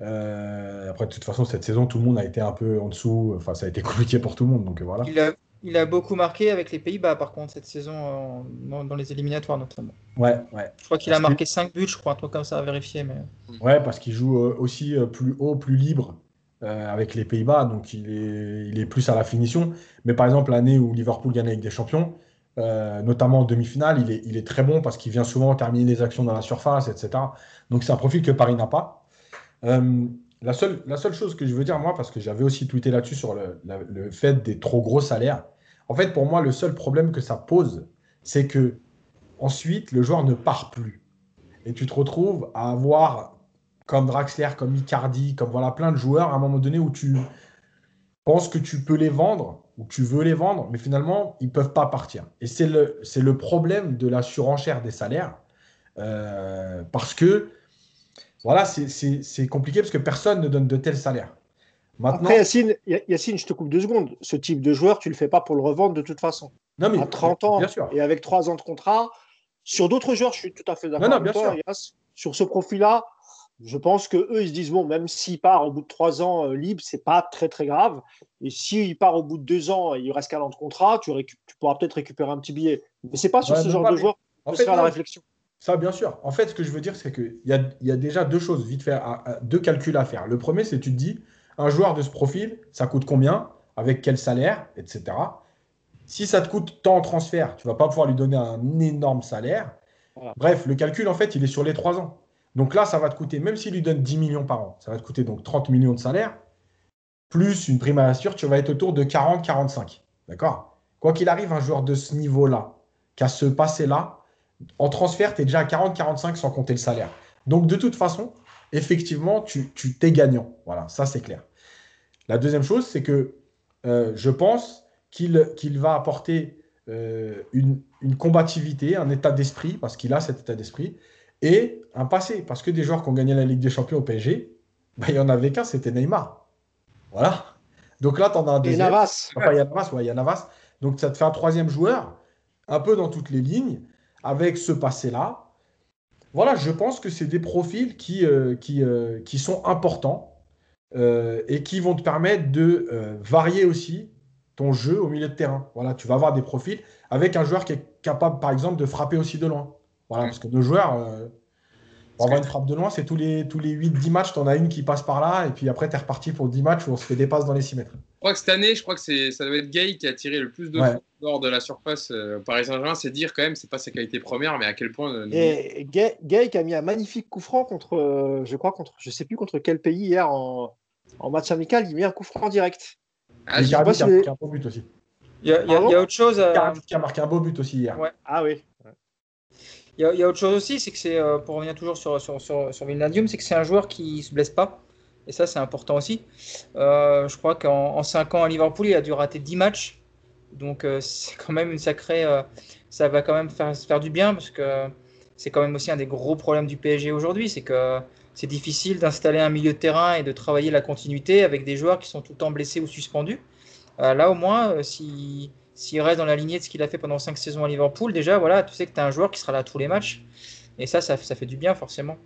Euh, après, de toute façon, cette saison, tout le monde a été un peu en dessous. Enfin, ça a été compliqué pour tout le monde, donc voilà. Il a, il a beaucoup marqué avec les Pays-Bas, par contre, cette saison, euh, dans, dans les éliminatoires notamment. Ouais, ouais. Je crois qu'il a marqué 5 buts, je crois, un truc comme ça à vérifier. Mais... Ouais, parce qu'il joue euh, aussi euh, plus haut, plus libre euh, avec les Pays-Bas, donc il est, il est plus à la finition. Mais par exemple, l'année où Liverpool gagne avec des champions, euh, notamment en demi-finale, il est, très bon parce qu'il vient souvent terminer les actions dans la surface, etc. Donc c'est un profil que Paris n'a pas. Euh, la, seule, chose que je veux dire, moi, parce que j'avais aussi tweeté là-dessus sur le, le fait des trop gros salaires, en fait, pour moi, le seul problème que ça pose, c'est que ensuite, le joueur ne part plus. Et tu te retrouves à avoir comme Draxler, comme Icardi, comme voilà plein de joueurs à un moment donné où tu penses que tu peux les vendre, ou tu veux les vendre, mais finalement, ils ne peuvent pas partir. Et c'est le, c'est le problème de la surenchère des salaires, euh, parce que voilà, c'est- compliqué parce que personne ne donne de tels salaires. Maintenant, Après, Yacine, Ya- Yacine, je te coupe deux secondes. Ce type de joueur, tu le fais pas pour le revendre de toute façon. non, mais, À 30 ans bien sûr. et avec 3 ans de contrat, sur d'autres joueurs, je suis tout à fait d'accord Non, non, avec bien toi. sûr. Yass. Sur ce profil-là, je pense que eux, ils se disent bon, même s'il part au bout de 3 ans euh, libre, c'est pas très très grave. Et s'il part au bout de 2 ans et il reste qu'un an de contrat, tu, pourras peut-être récupérer un petit billet. Mais c'est pas sur Ouais, ce genre pas, de joueur fait, se faire la réflexion. Ça, bien sûr. En fait, ce que je veux dire, c'est qu'il y a, il y a déjà deux choses vite fait, à- à- deux calculs à faire. Le premier, c'est tu te dis, un joueur de ce profil, ça coûte combien, avec quel salaire, etc. Si ça te coûte tant en transfert, tu vas pas pouvoir lui donner un énorme salaire. Voilà. Bref, le calcul, en fait, il est sur les trois ans. Donc là, ça va te coûter, même s'il lui donne 10 millions par an, ça va te coûter donc 30 millions de salaire, plus une prime à la tu vas être autour de 40-45. D'accord? Quoi qu'il arrive, un joueur de ce niveau-là, qui a ce passé-là, en transfert, tu es déjà à 40-45 sans compter le salaire. Donc, de toute façon, effectivement, tu tu gagnant. Voilà, ça, c'est clair. La deuxième chose, c'est que euh, je pense qu'il qu'il va apporter euh, une, une combativité, un état d'esprit, parce qu'il a cet état d'esprit, et un passé. Parce que des joueurs qui ont gagné la Ligue des Champions au PSG, bah, il y en avait qu'un, c'était Neymar. Voilà. Donc là, tu en as un Et deuxième. Navas, Enfin, il y a Navas, ouais, il y a Navas. Donc ça te fait un troisième joueur, un peu dans toutes les lignes, avec ce passé-là. Voilà, je pense que c'est des profils qui, euh, qui, euh, qui sont importants euh, et qui vont te permettre de euh, varier aussi ton jeu au milieu de terrain. Voilà, tu vas avoir des profils avec un joueur qui est capable, par exemple, de frapper aussi de loin. Voilà, parce que nos joueurs, euh, pour avoir une frappe de loin, c'est tous les, tous les 8-10 matchs, tu en as une qui passe par là, et puis après, tu es reparti pour 10 matchs où on se fait des passes dans les 6 mètres. Je crois que cette année, je crois que c'est, ça doit être Gay qui a tiré le plus de Ouais. hors de la surface euh, au Paris Saint-Germain. C'est dire quand même, c'est pas sa qualité première, mais à quel point. euh, Et Gay, Gay qui a mis un magnifique coup franc contre, euh, je crois, contre, je sais plus contre quel pays hier en, en match amical, il met un coup franc direct. Ah, j'ai- Icardi pas qui a si les- marqué un beau but aussi. Il y a, y a- il y a autre chose. euh, qui a marqué un beau but aussi hier. Ouais. Ah oui. Il y, a, autre chose aussi, c'est que c'est, euh, pour revenir toujours sur, sur, sur, sur c'est que c'est un joueur qui se blesse pas. Et ça, c'est important aussi. Euh, je crois qu'en 5 ans à Liverpool, il a dû rater 10 matchs. Donc, euh, c'est quand même une sacrée. ça va quand même faire, faire du bien parce que c'est quand même aussi un des gros problèmes du PSG aujourd'hui. C'est que c'est difficile d'installer un milieu de terrain et de travailler la continuité avec des joueurs qui sont tout le temps blessés ou suspendus. Là, au moins, si, s'il reste dans la lignée de ce qu'il a fait pendant 5 saisons à Liverpool, déjà, voilà, tu sais que tu as un joueur qui sera là à tous les matchs. Et ça, ça, ça fait du bien, forcément.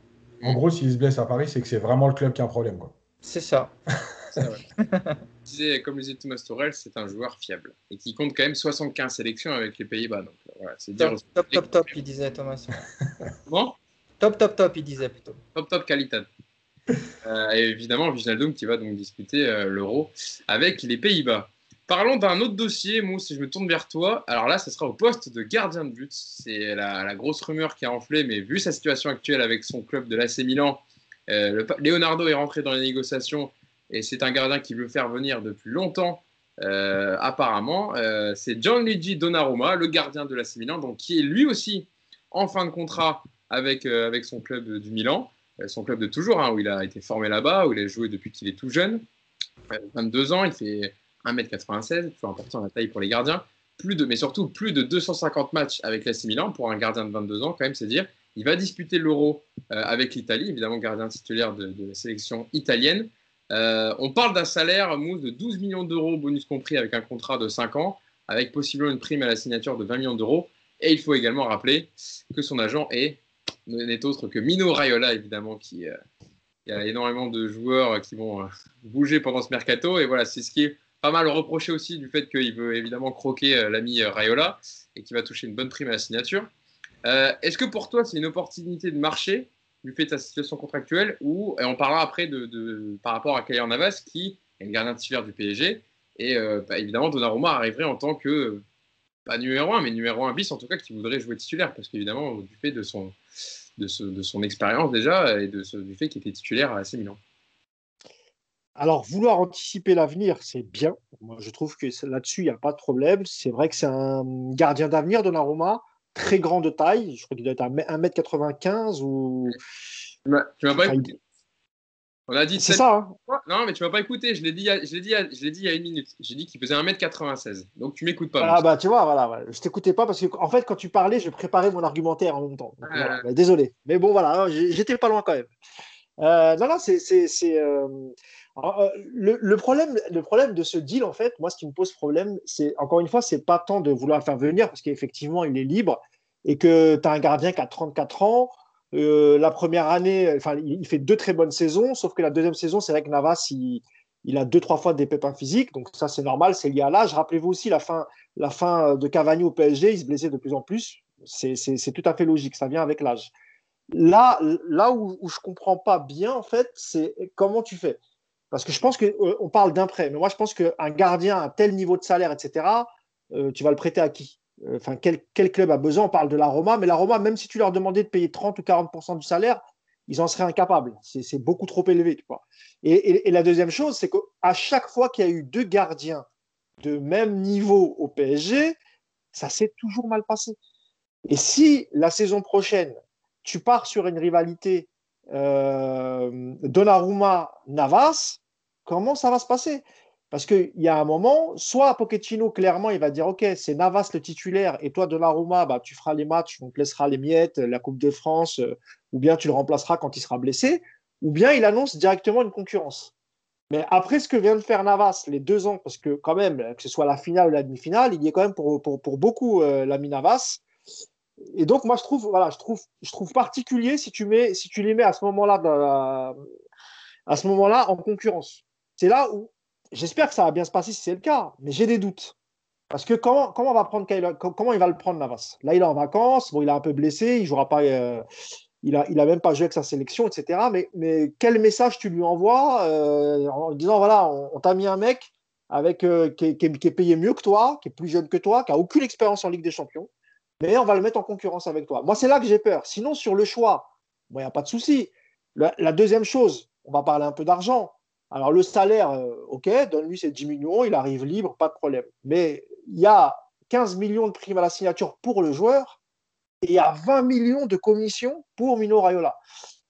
En gros, s'il se blesse à Paris, c'est que c'est vraiment le club qui a un problème. Quoi. C'est ça. disais, comme le disait Thomas Torel, c'est un joueur fiable et qui compte quand même 75 sélections avec les Pays-Bas. Donc euh, voilà, c'est dire. Top, top, top, top, il disait Thomas. Comment? Top, top, top, il disait plutôt. top top qualité. Euh, et évidemment, Wijnaldum qui va donc disputer euh, l'Euro avec les Pays-Bas. Parlons d'un autre dossier, Mousse, si je me tourne vers toi. Alors là, ce sera au poste de gardien de but. C'est la, grosse rumeur qui a enflé, mais vu sa situation actuelle avec son club de l'AC Milan, euh, Leonardo est rentré dans les négociations et c'est un gardien qui veut faire venir depuis longtemps, euh, apparemment. Euh, c'est Gianluigi Donnarumma, le gardien de l'AC Milan, donc qui est lui aussi en fin de contrat avec, avec son club du Milan, son club de toujours, hein, où il a été formé là-bas, où il a joué depuis qu'il est tout jeune. 22 ans, il fait 1m96, toujours important la taille pour les gardiens, plus de, mais surtout plus de 250 matchs avec l'AC Milan pour un gardien de 22 ans, quand même, c'est dire. Il va disputer l'Euro euh, avec l'Italie, évidemment gardien titulaire de, la sélection italienne. Euh, on parle d'un salaire, Mousse, de 12 millions d'euros, bonus compris, avec un contrat de 5 ans, avec possiblement une prime à la signature de 20 millions d'euros. Et il faut également rappeler que son agent est n'est autre que Mino Raiola, évidemment, qui, euh, il y a énormément de joueurs qui vont bouger pendant ce mercato. Et voilà, c'est ce qui est pas mal reproché aussi du fait qu'il veut évidemment croquer euh, l'ami euh, Rayola et qu'il va toucher une bonne prime à la signature. Euh, est-ce que pour toi, c'est une opportunité de marché du fait de ta situation contractuelle ou et on parlera après de, par rapport à Kylian Navas qui est le gardien titulaire du PSG et bah, évidemment Donnarumma arriverait en tant que pas numéro 1 mais numéro 1 bis en tout cas qui voudrait jouer titulaire parce qu'évidemment du fait de son de, son expérience déjà et de du fait qu'il était titulaire à AC Milan. Alors, vouloir anticiper l'avenir, c'est bien. Moi, je trouve que là-dessus, il n'y a pas de problème. C'est vrai que c'est un gardien d'avenir, Donnarumma, très grand de taille. Je crois qu'il doit être à 1m95 ou. Tu m'as pas écouté. On a dit. C'est ça. Hein. non, mais tu m'as pas écouté. Je l'ai dit, je dit, je dit il y a une minute. J'ai dit qu'il faisait 1m96. Donc tu m'écoutes pas. Ah bah tu vois, voilà. Je t'écoutais pas parce que en fait, quand tu parlais, je préparais mon argumentaire en même temps. Ah. Bah, désolé. Mais bon, voilà, j'étais pas loin quand même. Euh, non, non, c'est. Euh, euh, le, problème, le problème de ce deal, en fait, moi, ce qui me pose problème, c'est encore une fois, c'est pas tant de vouloir faire venir, parce qu'effectivement, il est libre et que tu as un gardien qui a 34 ans. La première année, enfin, il, fait deux très bonnes saisons, sauf que la deuxième saison, c'est vrai que Navas, il, a deux, trois fois des pépins physiques, donc ça, c'est normal, c'est lié à l'âge. Rappelez-vous aussi la fin, la fin de Cavani au PSG, il se blessait de plus en plus. C'est tout à fait logique, ça vient avec l'âge. Là, là où, où je comprends pas bien, en fait, c'est comment tu fais. Parce que je pense qu'on euh, parle d'un prêt, mais moi je pense qu'un gardien à tel niveau de salaire, etc., euh, tu vas le prêter à qui? Euh, Enfin, quel, club a besoin? On parle de la Roma, mais la Roma, même si tu leur demandais de payer 30 ou 40% du salaire, ils en seraient incapables. C'est beaucoup trop élevé. Tu vois. Et, la deuxième chose, c'est qu'à chaque fois qu'il y a eu deux gardiens de même niveau au PSG, ça s'est toujours mal passé. Et si la saison prochaine, tu pars sur une rivalité Donnarumma-Navas, comment ça va se passer? Parce qu'il y a un moment, soit Pochettino, clairement, il va dire Ok, c'est Navas le titulaire, et toi, Donnarumma, bah, tu feras les matchs, on te laissera les miettes, la Coupe de France, euh, ou bien tu le remplaceras quand il sera blessé, ou bien il annonce directement une concurrence. Mais après ce que vient de faire Navas les deux ans, parce que quand même, que ce soit la finale ou la demi-finale, il y est quand même pour, pour, beaucoup euh, l'ami Navas. Et donc, moi, je trouve, voilà, je trouve, je trouve particulier si tu, mets, si tu les mets à ce moment-là à ce moment-là en concurrence c'est là où j'espère que ça va bien se passer si c'est le cas, mais j'ai des doutes. Parce que comment, comment, va prendre, comment il va le prendre Navas? Là, il est en vacances, bon, il est un peu blessé, il jouera pas, euh, il a, il a même pas joué avec sa sélection, etc. Mais, mais quel message tu lui envoies euh, en disant voilà, on, t'a mis un mec avec euh, qui, est, payé mieux que toi, qui est plus jeune que toi, qui a aucune expérience en Ligue des Champions, mais on va le mettre en concurrence avec toi. Moi, c'est là que j'ai peur. Sinon, sur le choix, il n'y a pas de souci. la, deuxième chose, on va parler un peu d'argent. Alors le salaire, euh, ok, donne-lui ses 10 millions, il arrive libre, pas de problème. Mais il y a 15 millions de primes à la signature pour le joueur et il y a 20 millions de commissions pour Mino Raiola.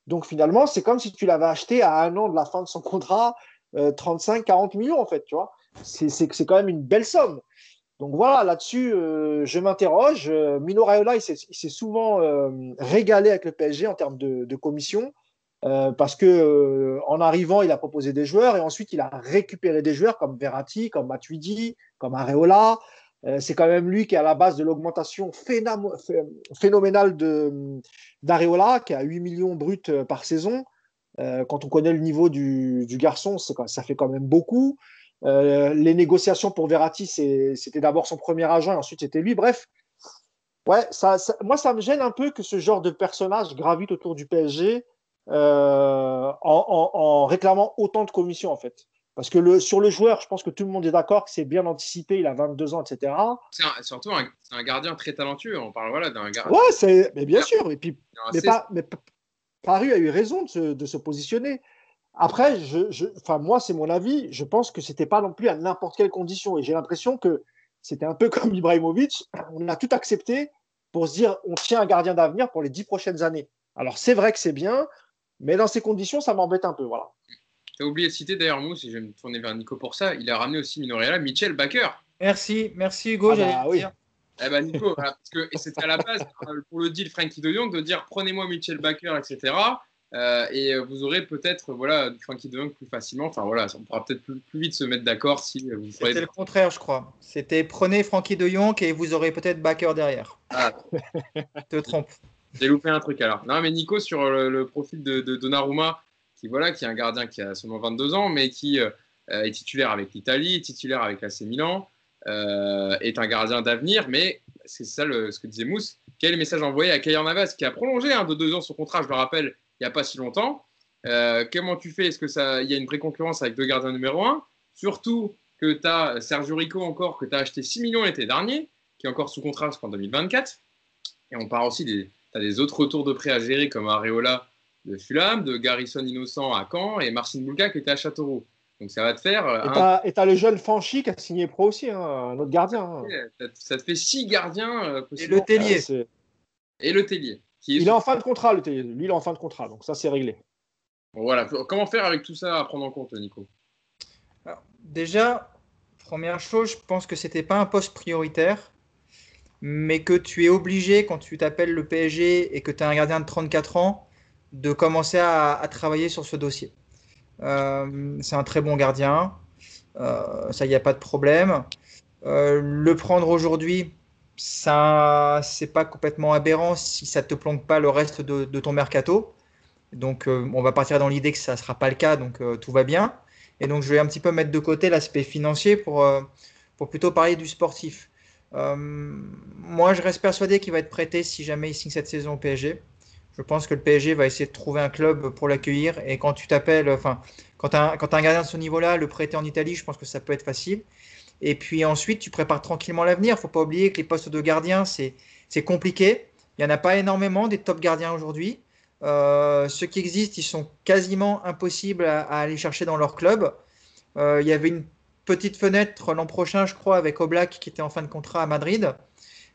Donc finalement, c'est comme si tu l'avais acheté à un an de la fin de son contrat, 35-40 euh, millions en fait, tu vois. C'est quand même une belle somme. Donc voilà, là-dessus, euh, je m'interroge. Mino Raiola, il s'est souvent régalé avec le PSG en termes de, de commission. Euh, parce que euh, en arrivant, il a proposé des joueurs et ensuite il a récupéré des joueurs comme Verratti, comme Matuidi, comme Areola. Euh, c'est quand même lui qui est à la base de l'augmentation phénoménale d'Areola, qui a 8 millions bruts par saison. quand on connaît le niveau du, garçon, ça fait quand même beaucoup. Les négociations pour Verratti, c'était d'abord son premier agent et ensuite c'était lui. Bref, ouais, ça, moi ça me gêne un peu que ce genre de personnage gravite autour du PSG. Euh, en, réclamant autant de commissions en fait. Parce que le, sur le joueur, je pense que tout le monde est d'accord que c'est bien anticipé, il a 22 ans, etc. C'est surtout un, un, gardien très talentueux. On parle voilà, d'un gardien. Ouais, c'est, mais bien sûr. Et puis, mais, pas, mais Paris a eu raison de se, de se positionner. Après, je, je, enfin, moi, c'est mon avis. Je pense que c'était pas non plus à n'importe quelle condition. Et j'ai l'impression que c'était un peu comme Ibrahimovic. On a tout accepté pour se dire on tient un gardien d'avenir pour les dix prochaines années. Alors, c'est vrai que c'est bien, mais dans ces conditions, ça m'embête un peu. Voilà. Tu as oublié de citer d'ailleurs, Mousse, et je vais me tourner vers Nico pour ça. Il a ramené aussi Minoreala, Michel Baker. Merci, merci Hugo. Ah bah, oui. Eh ben Nico, parce que c'était à la base pour le deal Frankie de Jong de dire prenez-moi Michel Baker, etc. Euh, et vous aurez peut-être voilà Frankie de Jong plus facilement. Enfin voilà, on pourra peut-être plus, vite se mettre d'accord si vous. C'était le contraire, je crois. C'était prenez Frankie de Jong et vous aurez peut-être Baker derrière. Ah. te trompe. J'ai loupé un truc alors. Non mais Nico sur le, profil de, de, Donnarumma, qui voilà, qui est un gardien qui a seulement 22 ans, mais qui euh, est titulaire avec l'Italie, titulaire avec l'AC Milan. Euh, est un gardien d'avenir, mais c'est ça ce que disait Mousse. Quel message envoyé à Kayer Navas, qui a prolongé hein, de deux ans son contrat, je le rappelle, il n'y a pas si longtemps. Euh, comment tu fais? Est-ce qu'il y a une préconcurrence avec deux gardiens numéro un? Surtout que tu as Sergio Rico encore, que tu as acheté 6 millions l'été dernier, qui est encore sous contrat jusqu'en 2024. Et on parle aussi des, as des autres retours de prêt à gérer comme Areola de Fulham, de Garrison Innocent à Caen et Marcin Boulka qui était à Châteauroux. Donc ça va te faire. Et tu as, le jeune Fanchi qui a signé pro aussi, hein, un autre gardien. Hein. Ça, te fait six gardiens euh, Et le Tellier. et le Tellier. Il est en fin de contrat. Lui, il est en fin de contrat, donc ça, c'est réglé. voilà. Comment faire avec tout ça à prendre en compte, Nico? Déjà, première chose, je pense que c'était pas un poste prioritaire, mais que tu es obligé, quand tu t'appelles le PSG et que tu as un gardien de 34 ans, de commencer à travailler sur ce dossier. Euh, c'est un très bon gardien. Euh, ça, il n'y a pas de problème. Euh, le prendre aujourd'hui, ça, c'est pas complètement aberrant si ça te plombe pas le reste de, ton mercato. Donc, on va partir dans l'idée que ça sera pas le cas, donc tout va bien. Et donc, je vais un petit peu mettre de côté l'aspect financier pour, pour plutôt parler du sportif. moi, je reste persuadé qu'il va être prêté si jamais il signe cette saison au PSG. Je pense que le PSG va essayer de trouver un club pour l'accueillir. Et quand tu t'appelles, enfin, quand tu as, un gardien de ce niveau-là, le prêter en Italie, je pense que ça peut être facile. Et puis ensuite, tu prépares tranquillement l'avenir. Il ne faut pas oublier que les postes de gardien, c'est compliqué. Il n'y en a pas énormément des top gardiens aujourd'hui. Euh, ceux qui existent, ils sont quasiment impossibles à, aller chercher dans leur club. Euh, il y avait une petite fenêtre l'an prochain, je crois, avec Oblak qui était en fin de contrat à Madrid.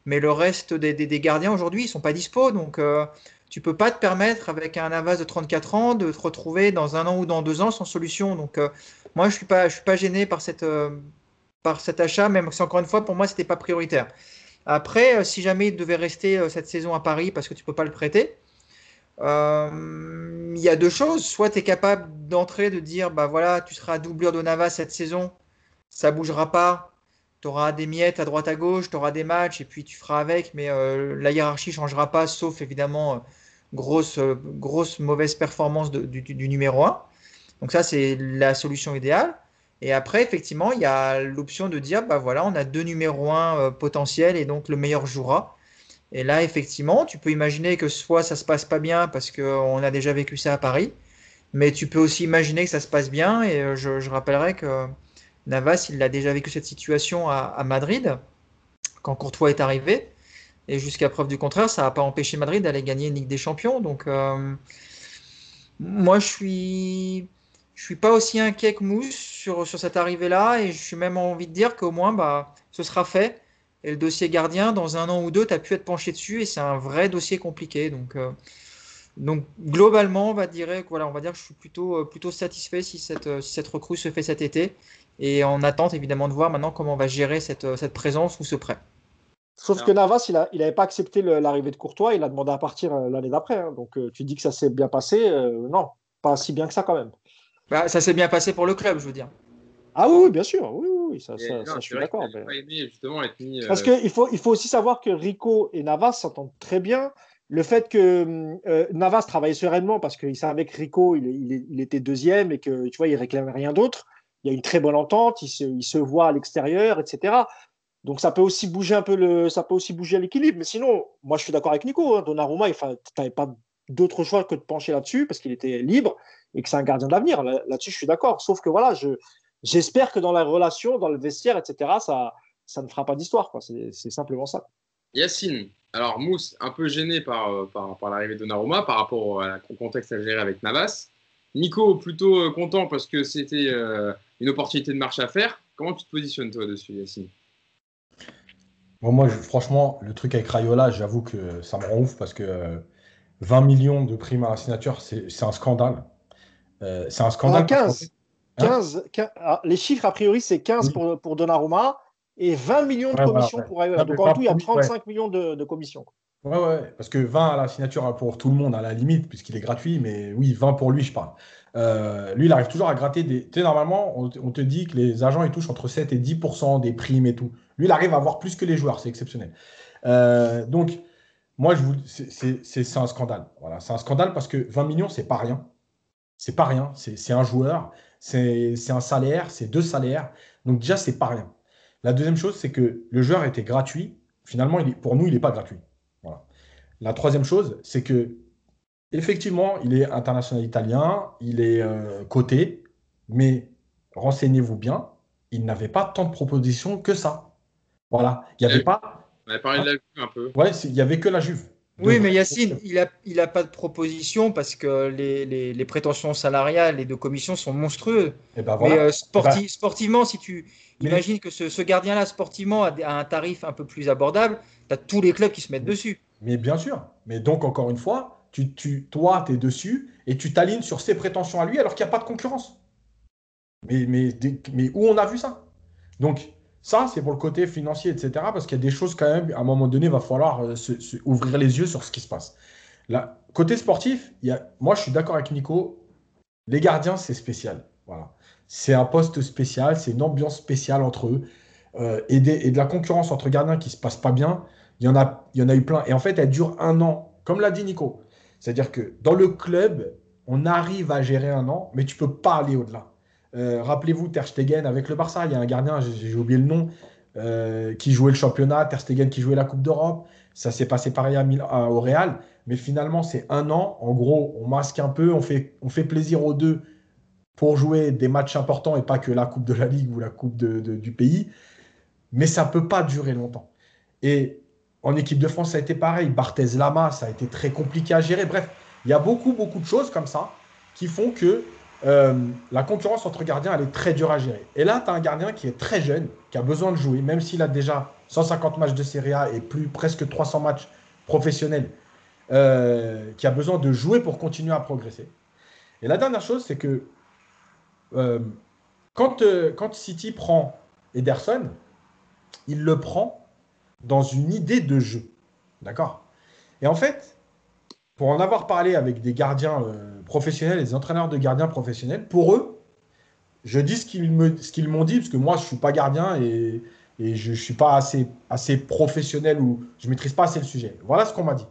Mais le reste des, gardiens aujourd'hui, ils ne sont pas dispo. Donc, euh, tu peux pas te permettre avec un Navas de 34 ans de te retrouver dans un an ou dans deux ans sans solution. Donc euh, moi je suis pas je suis pas gêné par cette par cet achat, même si encore une fois pour moi c'était pas prioritaire. Après, euh, si jamais il devait rester cette saison à Paris parce que tu peux pas le prêter, il y a deux choses. Soit tu es capable d'entrer, de dire bah voilà, tu seras doublure de Navas cette saison, ça bougera pas, tu auras des miettes à droite à gauche, tu auras des matchs et puis tu feras avec, mais la hiérarchie changera pas, sauf évidemment grosse, grosse mauvaise performance du, numéro 1. Donc ça, c'est la solution idéale. Et après, effectivement, il y a l'option de dire, bah voilà, on a deux numéros 1 euh, potentiels et donc le meilleur jouera. Et là, effectivement, tu peux imaginer que soit ça se passe pas bien parce qu'on a déjà vécu ça à Paris, mais tu peux aussi imaginer que ça se passe bien. Et euh, je, rappellerai que Navas, il a déjà vécu cette situation à, Madrid quand Courtois est arrivé. Et jusqu'à preuve du contraire, ça n'a pas empêché Madrid d'aller gagner une Ligue des Champions. Donc, euh, moi, je suis, je suis pas aussi inquiet que Mousse sur, sur cette arrivée-là. Et je suis même envie de dire qu'au moins, bah, ce sera fait. Et le dossier gardien, dans un an ou deux, tu as pu être penché dessus. Et c'est un vrai dossier compliqué. Donc, euh, donc globalement, on va dire, voilà, on va dire que je suis plutôt, euh, plutôt satisfait si cette, cette recrue se fait cet été. Et en attente, évidemment, de voir maintenant comment on va gérer cette, cette présence ou ce prêt. Sauf que Navas, il n'avait pas accepté l'arrivée de Courtois, il a demandé à partir euh, l'année d'après. Hein. Donc euh, tu dis que ça s'est bien passé. Euh, non, pas si bien que ça quand même. Bah, ça s'est bien passé pour le club, je veux dire. Ah oui, bien sûr, oui, oui, ça, je suis d'accord. Parce qu'il faut, il faut aussi savoir que Rico et Navas s'entendent très bien. Le fait que Navas travaillait sereinement parce qu'il savait que Rico, il, il, était deuxième et que tu vois, il réclamait rien d'autre. Il y a une très bonne entente, il se, il se voit à l'extérieur, etc. Donc ça peut aussi bouger un peu le, ça peut aussi bouger l'équilibre. Mais sinon, moi je suis d'accord avec Nico. Hein, Donnarumma, tu n'avais pas d'autre choix que de pencher là-dessus parce qu'il était libre et que c'est un gardien d'avenir. Là-dessus, je suis d'accord. Sauf que voilà, je, j'espère que dans la relation, dans le vestiaire, etc., ça, ça ne fera pas d'histoire. C'est simplement ça. Yacine, alors Mousse, un peu gêné par, par, par l'arrivée de Donnarumma par rapport au, contexte à gérer avec Navas. Nico, plutôt content parce que c'était une opportunité de marche à faire. Comment tu te positionnes toi dessus, Yacine? Moi, franchement, le truc avec Rayola, j'avoue que ça me rend ouf parce que 20 millions de primes à la signature, c'est un scandale. Euh, c'est un scandale. 15. Ah, ah, les chiffres, a priori, c'est 15 pour, pour Donnarumma et 20 millions de commissions pour Rayola. Donc en tout, il y a 35 millions de, de commissions. Ouais, ouais, parce que 20 à la signature pour tout le monde à la limite, puisqu'il est gratuit, mais oui, 20 pour lui, je parle. Euh, lui, il arrive toujours à gratter des. Tu sais, normalement, on, te dit que les agents, ils touchent entre 7 et 10% des primes et tout. Lui, il arrive à avoir plus que les joueurs, c'est exceptionnel. Euh, donc, moi, je vous... c'est un scandale. Voilà, c'est un scandale parce que 20 millions, c'est pas rien. C'est pas rien. C'est un joueur, c'est un salaire, c'est deux salaires. Donc, déjà, c'est pas rien. La deuxième chose, c'est que le joueur était gratuit. Finalement, il est, pour nous, il n'est pas gratuit. Voilà. La troisième chose, c'est que effectivement, il est international italien, il est euh, coté, mais renseignez-vous bien, il n'avait pas tant de propositions que ça. Voilà, il n'y avait pas. On avait parlé de la Juve un peu. Ouais, il n'y avait que la Juve. Oui, mais Yacine, il n'a il a pas de proposition parce que les, les, prétentions salariales et de commission sont monstrueuses. Et eh ben Mais euh, eh ben sportivement, si tu imagines que ce, ce gardien-là, sportivement, a, a, un tarif un peu plus abordable, tu as tous les clubs qui se mettent dessus. Mais bien sûr. Mais donc, encore une fois, tu, toi, tu es dessus et tu t'alignes sur ses prétentions à lui alors qu'il n'y a pas de concurrence. Mais, mais, mais où on a vu ça? Donc, ça, c'est pour le côté financier, etc. Parce qu'il y a des choses quand même, à un moment donné, il va falloir euh, ouvrir les yeux sur ce qui se passe. Côté sportif, moi, je suis d'accord avec Nico. Les gardiens, c'est spécial. Voilà. C'est un poste spécial, c'est une ambiance spéciale entre eux. Euh, et, et, de la concurrence entre gardiens qui ne se passe pas bien, il y, en a, il y en a eu plein. Et en fait, elle dure un an. Comme l'a dit Nico, c'est-à-dire que dans le club, on arrive à gérer un an, mais tu ne peux pas aller au-delà. Euh, rappelez-vous Ter Stegen avec le Barça, il y a un gardien, j'ai oublié le nom, euh, qui jouait le championnat, Ter Stegen qui jouait la Coupe d'Europe. Ça s'est passé pareil à, au Real, mais finalement c'est un an. En gros, on masque un peu, on fait, on fait plaisir aux deux pour jouer des matchs importants et pas que la Coupe de la Ligue ou la Coupe du pays. Mais ça ne peut pas durer longtemps. Et en équipe de France, ça a été pareil. Barthez Lama, ça a été très compliqué à gérer. Bref, il y a beaucoup, beaucoup de choses comme ça qui font que euh, la concurrence entre gardiens, elle est très dure à gérer. Et là, tu as un gardien qui est très jeune, qui a besoin de jouer, même s'il a déjà 150 matchs de Serie A et plus presque 300 matchs professionnels, euh, qui a besoin de jouer pour continuer à progresser. Et la dernière chose, c'est que euh, quand, quand City prend Ederson, il le prend dans une idée de jeu. D'accord? Et en fait, pour en avoir parlé avec des gardiens euh, professionnels, des entraîneurs de gardiens professionnels, pour eux, je dis ce qu'ils m'ont dit, parce que moi, je ne suis pas gardien et, je ne suis pas assez, professionnel ou je ne maîtrise pas assez le sujet. Voilà ce qu'on m'a dit.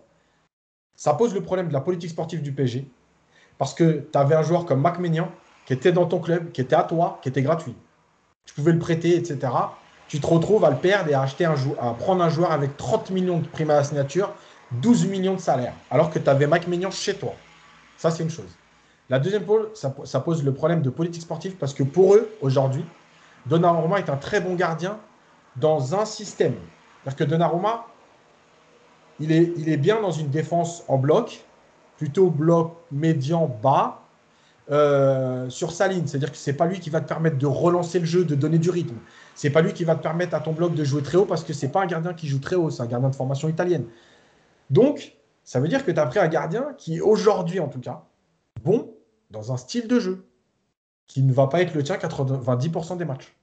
Ça pose le problème de la politique sportive du PSG, parce que tu avais un joueur comme Mac qui était dans ton club, qui était à toi, qui était gratuit. Tu pouvais le prêter, etc tu te retrouves à le perdre et à, acheter un à prendre un joueur avec 30 millions de primes à la signature, 12 millions de salaire, alors que tu avais Mac Mignon chez toi. Ça, c'est une chose. La deuxième pôle, ça, pose le problème de politique sportive parce que pour eux, aujourd'hui, Donnarumma est un très bon gardien dans un système. C'est-à-dire que Donnarumma, il est, il est bien dans une défense en bloc, plutôt bloc médian bas, euh, sur sa ligne. C'est-à-dire que ce n'est pas lui qui va te permettre de relancer le jeu, de donner du rythme. C'est pas lui qui va te permettre à ton bloc de jouer très haut parce que c'est pas un gardien qui joue très haut, c'est un gardien de formation italienne. Donc, ça veut dire que tu as pris un gardien qui, aujourd'hui en tout cas, bon dans un style de jeu qui ne va pas être le tien 90% des matchs.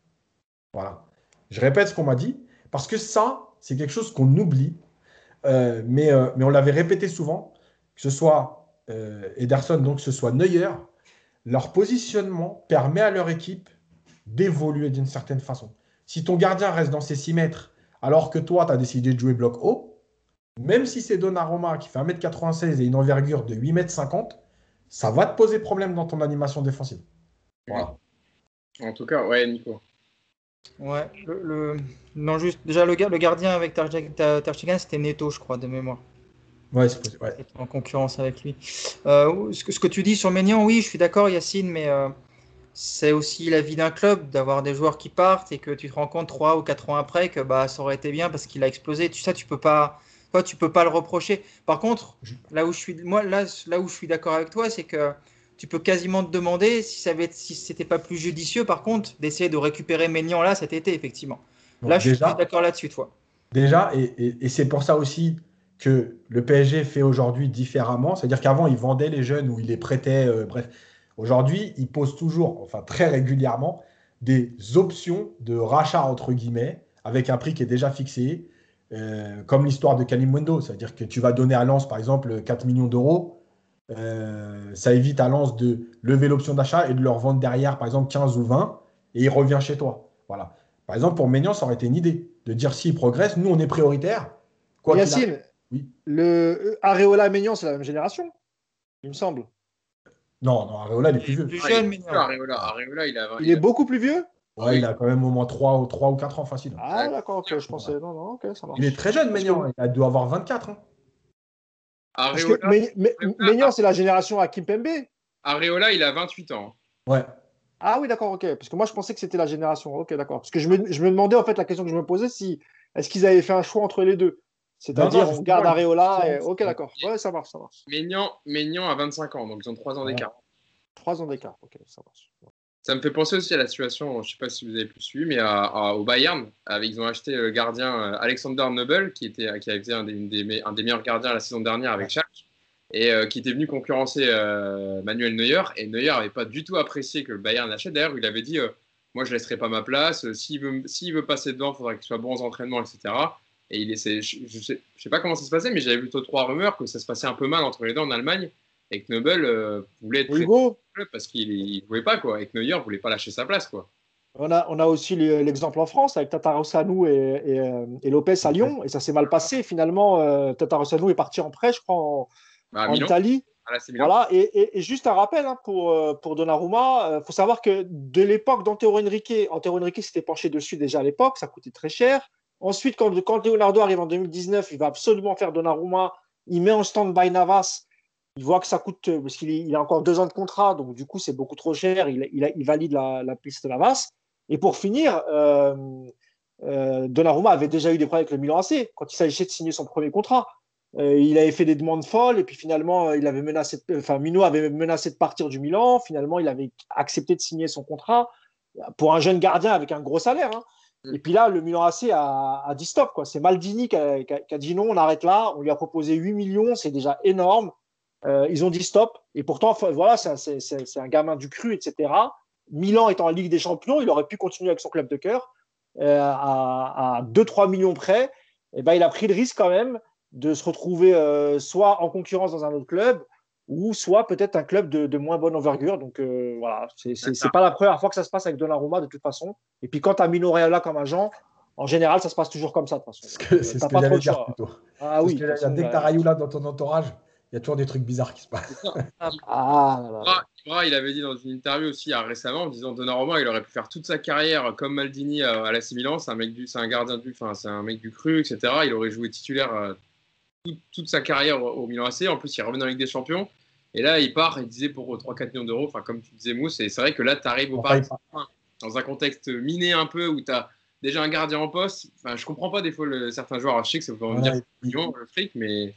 Voilà. Je répète ce qu'on m'a dit parce que ça, c'est quelque chose qu'on oublie, euh, mais, euh, mais on l'avait répété souvent, que ce soit euh, Ederson, donc que ce soit Neuer, leur positionnement permet à leur équipe d'évoluer d'une certaine façon. Si ton gardien reste dans ses 6 mètres, alors que toi, tu as décidé de jouer bloc haut, même si c'est Donnarumma qui fait 1m96 et une envergure de 8m50, ça va te poser problème dans ton animation défensive. Voilà. En tout cas, ouais, Nico. Ouais, le, non, juste, déjà, le, le gardien avec Ter c'était Neto, je crois, de mémoire. Ouais, c'est possible. En concurrence avec lui. Euh, ce, que, ce, que, tu dis sur Ménian, oui, je suis d'accord, Yacine, mais euh, c'est aussi la vie d'un club d'avoir des joueurs qui partent et que tu te rends compte trois ou quatre ans après que bah, ça aurait été bien parce qu'il a explosé. Tu sais, tu peux pas, toi, tu peux pas le reprocher. Par contre, là où je suis, moi, là, là où je suis d'accord avec toi, c'est que tu peux quasiment te demander si ça avait, si c'était pas plus judicieux, par contre, d'essayer de récupérer Maignan là cet été, effectivement. là, je suis d'accord là-dessus, toi. Déjà, et, et, c'est pour ça aussi que le PSG fait aujourd'hui différemment. C'est-à-dire qu'avant, il vendait les jeunes ou il les prêtait, euh, bref. Aujourd'hui, il pose toujours, enfin très régulièrement, des options de rachat, entre guillemets, avec un prix qui est déjà fixé, euh, comme l'histoire de Kalimwendo. C'est-à-dire que tu vas donner à Lens, par exemple, 4 millions d'euros. Euh, ça évite à Lens de lever l'option d'achat et de leur vendre derrière, par exemple, 15 ou 20, et il revient chez toi. Voilà. Par exemple, pour Maignan, ça aurait été une idée de dire s'il progresse, nous, on est prioritaire. Quoi Yacine, oui. le Areola et Maignan, c'est la même génération, il me semble. Non, non, Areola, il est plus vieux. Plus jeune, mais Areola, Areola, il, a, il, est beaucoup plus vieux? Ouais, il a quand même au moins 3 ou, 3 ou 4 ans facile. Ah, d'accord, ok, je pensais. Non, non, ok, ça marche. Il est très jeune, Maignan. Il doit avoir 24 ans. Areola... Maignan, c'est la génération à Kimpembe. Areola, il a 28 ans. Ouais. Ah oui, d'accord, ok. Parce que moi, je pensais que c'était la génération. Ok, d'accord. Parce que je me, je me, demandais, en fait, la question que je me posais, si est-ce qu'ils avaient fait un choix entre les deux? C'est-à-dire, on garde Areola. Et... Ok, d'accord. Ouais, ça marche, ça marche. Maignan, a 25 ans, donc ils ont 3 ans d'écart. 3 ans d'écart, ok, ça marche. Ça me fait penser aussi à la situation, je ne sais pas si vous avez pu suivre, mais au Bayern, ils ont acheté le gardien euh, Alexander Nobel, qui, était, qui avait été un des, meilleurs gardiens la saison dernière avec Schalke, et euh, qui était venu concurrencer euh, Manuel Neuer. Et Neuer n'avait pas du tout apprécié que le Bayern achète. D'ailleurs, il avait dit Moi, je ne laisserai pas ma place. S'il veut, veut passer dedans, il faudra qu'il soit bon aux entraînements, etc. Et il essaie, je ne sais, sais, pas comment ça se passait, mais j'avais plutôt trois rumeurs que ça se passait un peu mal entre les deux en Allemagne et que euh, voulait être très parce qu'il ne voulait pas quoi, et que Neuer voulait pas lâcher sa place quoi. On a, on a aussi l'exemple en France avec Tatarosanu et, et, euh, et, Lopez à Lyon, et ça s'est mal passé. Finalement, euh, est parti en prêt, je crois, en, bah, Italie. voilà, et, juste un rappel hein, pour, pour Donnarumma, il faut savoir que de l'époque d'Antero Henrique, Antero Henrique s'était penché dessus déjà à l'époque, ça coûtait très cher. Ensuite, quand, quand Leonardo arrive en 2019, il va absolument faire Donnarumma, il met en stand-by Navas, il voit que ça coûte, euh, parce qu'il a encore deux ans de contrat, donc du coup, c'est beaucoup trop cher. Il, il, valide la, la piste Navas. Et pour finir, euh, euh, Donnarumma avait déjà eu des problèmes avec le Milan AC quand il s'agissait de signer son premier contrat. Euh, il avait fait des demandes folles et puis finalement, il avait menacé, enfin, Mino avait menacé de partir du Milan. Finalement, il avait accepté de signer son contrat pour un jeune gardien avec un gros salaire. Hein. Et puis là, le Milan AC a, a dit stop. C'est Maldini qui a, qui a, dit non, on arrête là. On lui a proposé 8 millions, c'est déjà énorme. Euh, ils ont dit stop. Et pourtant, voilà, c'est un gamin du cru, etc. Milan étant en Ligue des Champions, il aurait pu continuer avec son club de cœur euh, à, à 2-3 millions près. Et ben, il a pris le risque quand même de se retrouver euh, soit en concurrence dans un autre club ou soit peut-être un club de, moins bonne envergure. Donc voilà, c'est pas la première fois que ça se passe avec Donnarumma de toute façon. Et puis quand tu as Mino Reala comme agent, en général, ça se passe toujours comme ça de toute façon. C'est ce que, j'allais dire plutôt. Ah oui. Que, dès que tu as Rayoula dans ton entourage, il y a toujours des trucs bizarres qui se passent. ah, ah il avait dit dans une interview aussi récemment en disant Donnarumma, il aurait pu faire toute sa carrière comme Maldini à, la Milan. C'est un mec du, c'est un gardien du, enfin c'est un mec du cru, etc. Il aurait joué titulaire euh, toute, sa carrière au, Milan AC. En plus, il revient dans la Ligue des Champions. Et là, il part, il disait pour 3-4 millions d'euros. Enfin, comme tu disais, Mousse. Et c'est vrai que là, tu arrives au Paris dans un contexte miné un peu où tu as déjà un gardien en poste. Enfin, je comprends pas des fois certains joueurs. Je sais que ça veut dire millions le fric, mais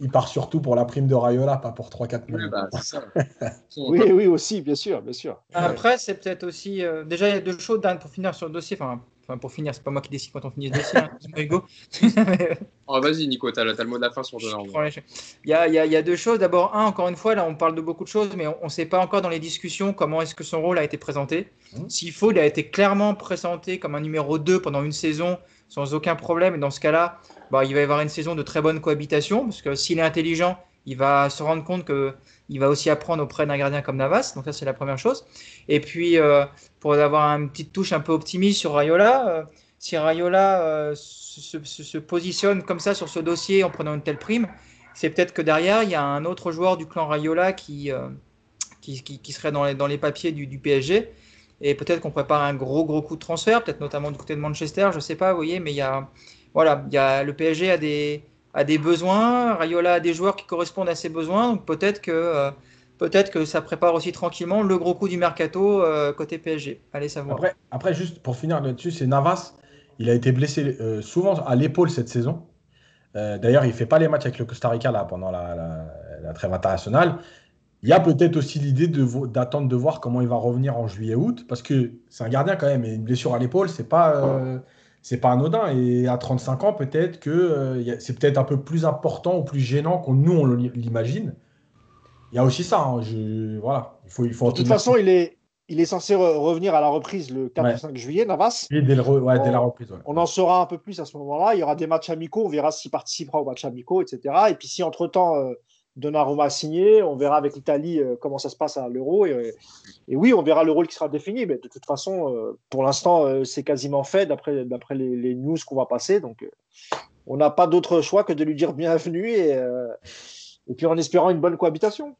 il part surtout pour la prime de Rayola, pas pour 3-4 millions. Bah, oui, oui, aussi, bien sûr, bien sûr. Après, c'est peut-être aussi. Euh, déjà, il y a deux choses, Dan, pour finir sur le dossier. Enfin, enfin pour finir, c'est pas moi qui décide quand on finit ce dossier, hein, Hugo. oh, Vas-y, Nico, tu as, le mot de la fin sur Donnarumma. Il y a, il, y a, il y a deux choses. D'abord, un, encore une fois, là, on parle de beaucoup de choses, mais on ne sait pas encore dans les discussions comment est-ce que son rôle a été présenté. Mmh. S'il faut, il a été clairement présenté comme un numéro 2 pendant une saison sans aucun problème. Et dans ce cas-là, bah, il va y avoir une saison de très bonne cohabitation, parce que s'il est intelligent, il va se rendre compte qu'il va aussi apprendre auprès d'un gardien comme Navas. Donc ça, c'est la première chose. Et puis, euh, pour avoir une petite touche un peu optimiste sur Rayola, euh, si Rayola euh, se, positionne comme ça sur ce dossier en prenant une telle prime, c'est peut-être que derrière, il y a un autre joueur du clan Rayola qui, qui, serait dans les, papiers du, du PSG. Et peut-être qu'on prépare un gros, gros coup de transfert, peut-être notamment du côté de Manchester, je ne sais pas, vous voyez, mais il y a, voilà, il y a, le PSG a des, a des besoins, Rayola a des joueurs qui correspondent à ses besoins, donc peut-être que euh, peut-être que ça prépare aussi tranquillement le gros coup du mercato euh, côté PSG. Allez savoir. Après, juste pour finir là-dessus, c'est Navas. Il a été blessé euh, souvent à l'épaule cette saison. D'ailleurs, il fait pas les matchs avec le Costa Rica là, pendant la- la trêve internationale. Il y a peut-être aussi l'idée d'attendre de voir comment il va revenir en juillet-août, parce que c'est un gardien quand même, et une blessure à l'épaule, c'est pas, euh, c'est pas anodin. Et à 35 ans, peut-être que euh, c'est peut-être un peu plus important ou plus gênant qu'on nous on l'imagine. Il y a aussi ça. hein, je- voilà, il faut, il faut De toute façon, il est, il est censé re- revenir à la reprise le 4 Ouais. ou 5 juillet, Navas. compte dès, le re- ouais, dès la reprise. ouais. On en saura un peu plus à ce moment-là. Il y aura des matchs amicaux. On verra s'il participera aux matchs amicaux, etc. Et puis si entre-temps, euh, Donnarumma a signé, on verra avec l'Italie euh, comment ça se passe à l'Euro. Et, oui, on verra le rôle qui sera défini. Mais de toute façon, euh, pour l'instant, euh, c'est quasiment fait d'après les, news qu'on va passer. Donc, on n'a pas d'autre choix que de lui dire bienvenue et, puis en espérant une bonne cohabitation.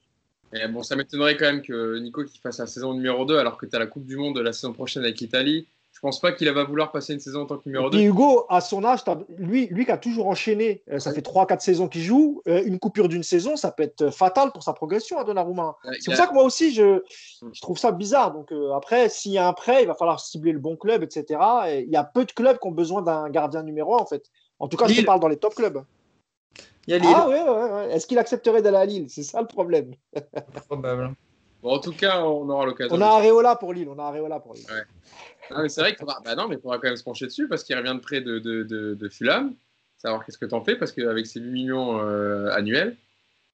Bon, ça m'étonnerait quand même que Nico qui fasse la saison numéro 2 alors que tu as la Coupe du Monde de la saison prochaine avec l'Italie. Je pense pas qu'il va vouloir passer une saison en tant que numéro Et 2. puis Hugo, à son âge, lui, lui qui a toujours enchaîné, euh, ça fait 3-4 saisons qu'il joue, euh, une coupure d'une saison, ça peut être fatal pour sa progression à Donnarumma. C'est pour ça que moi aussi, je, je trouve ça bizarre. Donc euh, après, s'il y a un prêt, il va falloir cibler le bon club, etc. Et il y a peu de clubs qui ont besoin d'un gardien numéro un, en fait. En tout cas, je te parle dans les top clubs. Il y a Lille, Ah ouais, ouais, ouais. Est-ce qu'il accepterait d'aller à Lille? C'est ça le problème. probable. Bon, en tout cas, on aura l'occasion. On a Areola pour Lille. On a Areola pour Lille. Ah, c'est vrai qu'il faudra... bah non, mais il faudra quand même se pencher dessus parce qu'il revient de près de, de, de, de Fulham. Savoir qu'est-ce que t'en fais parce qu'avec ses 8 millions euh, annuels,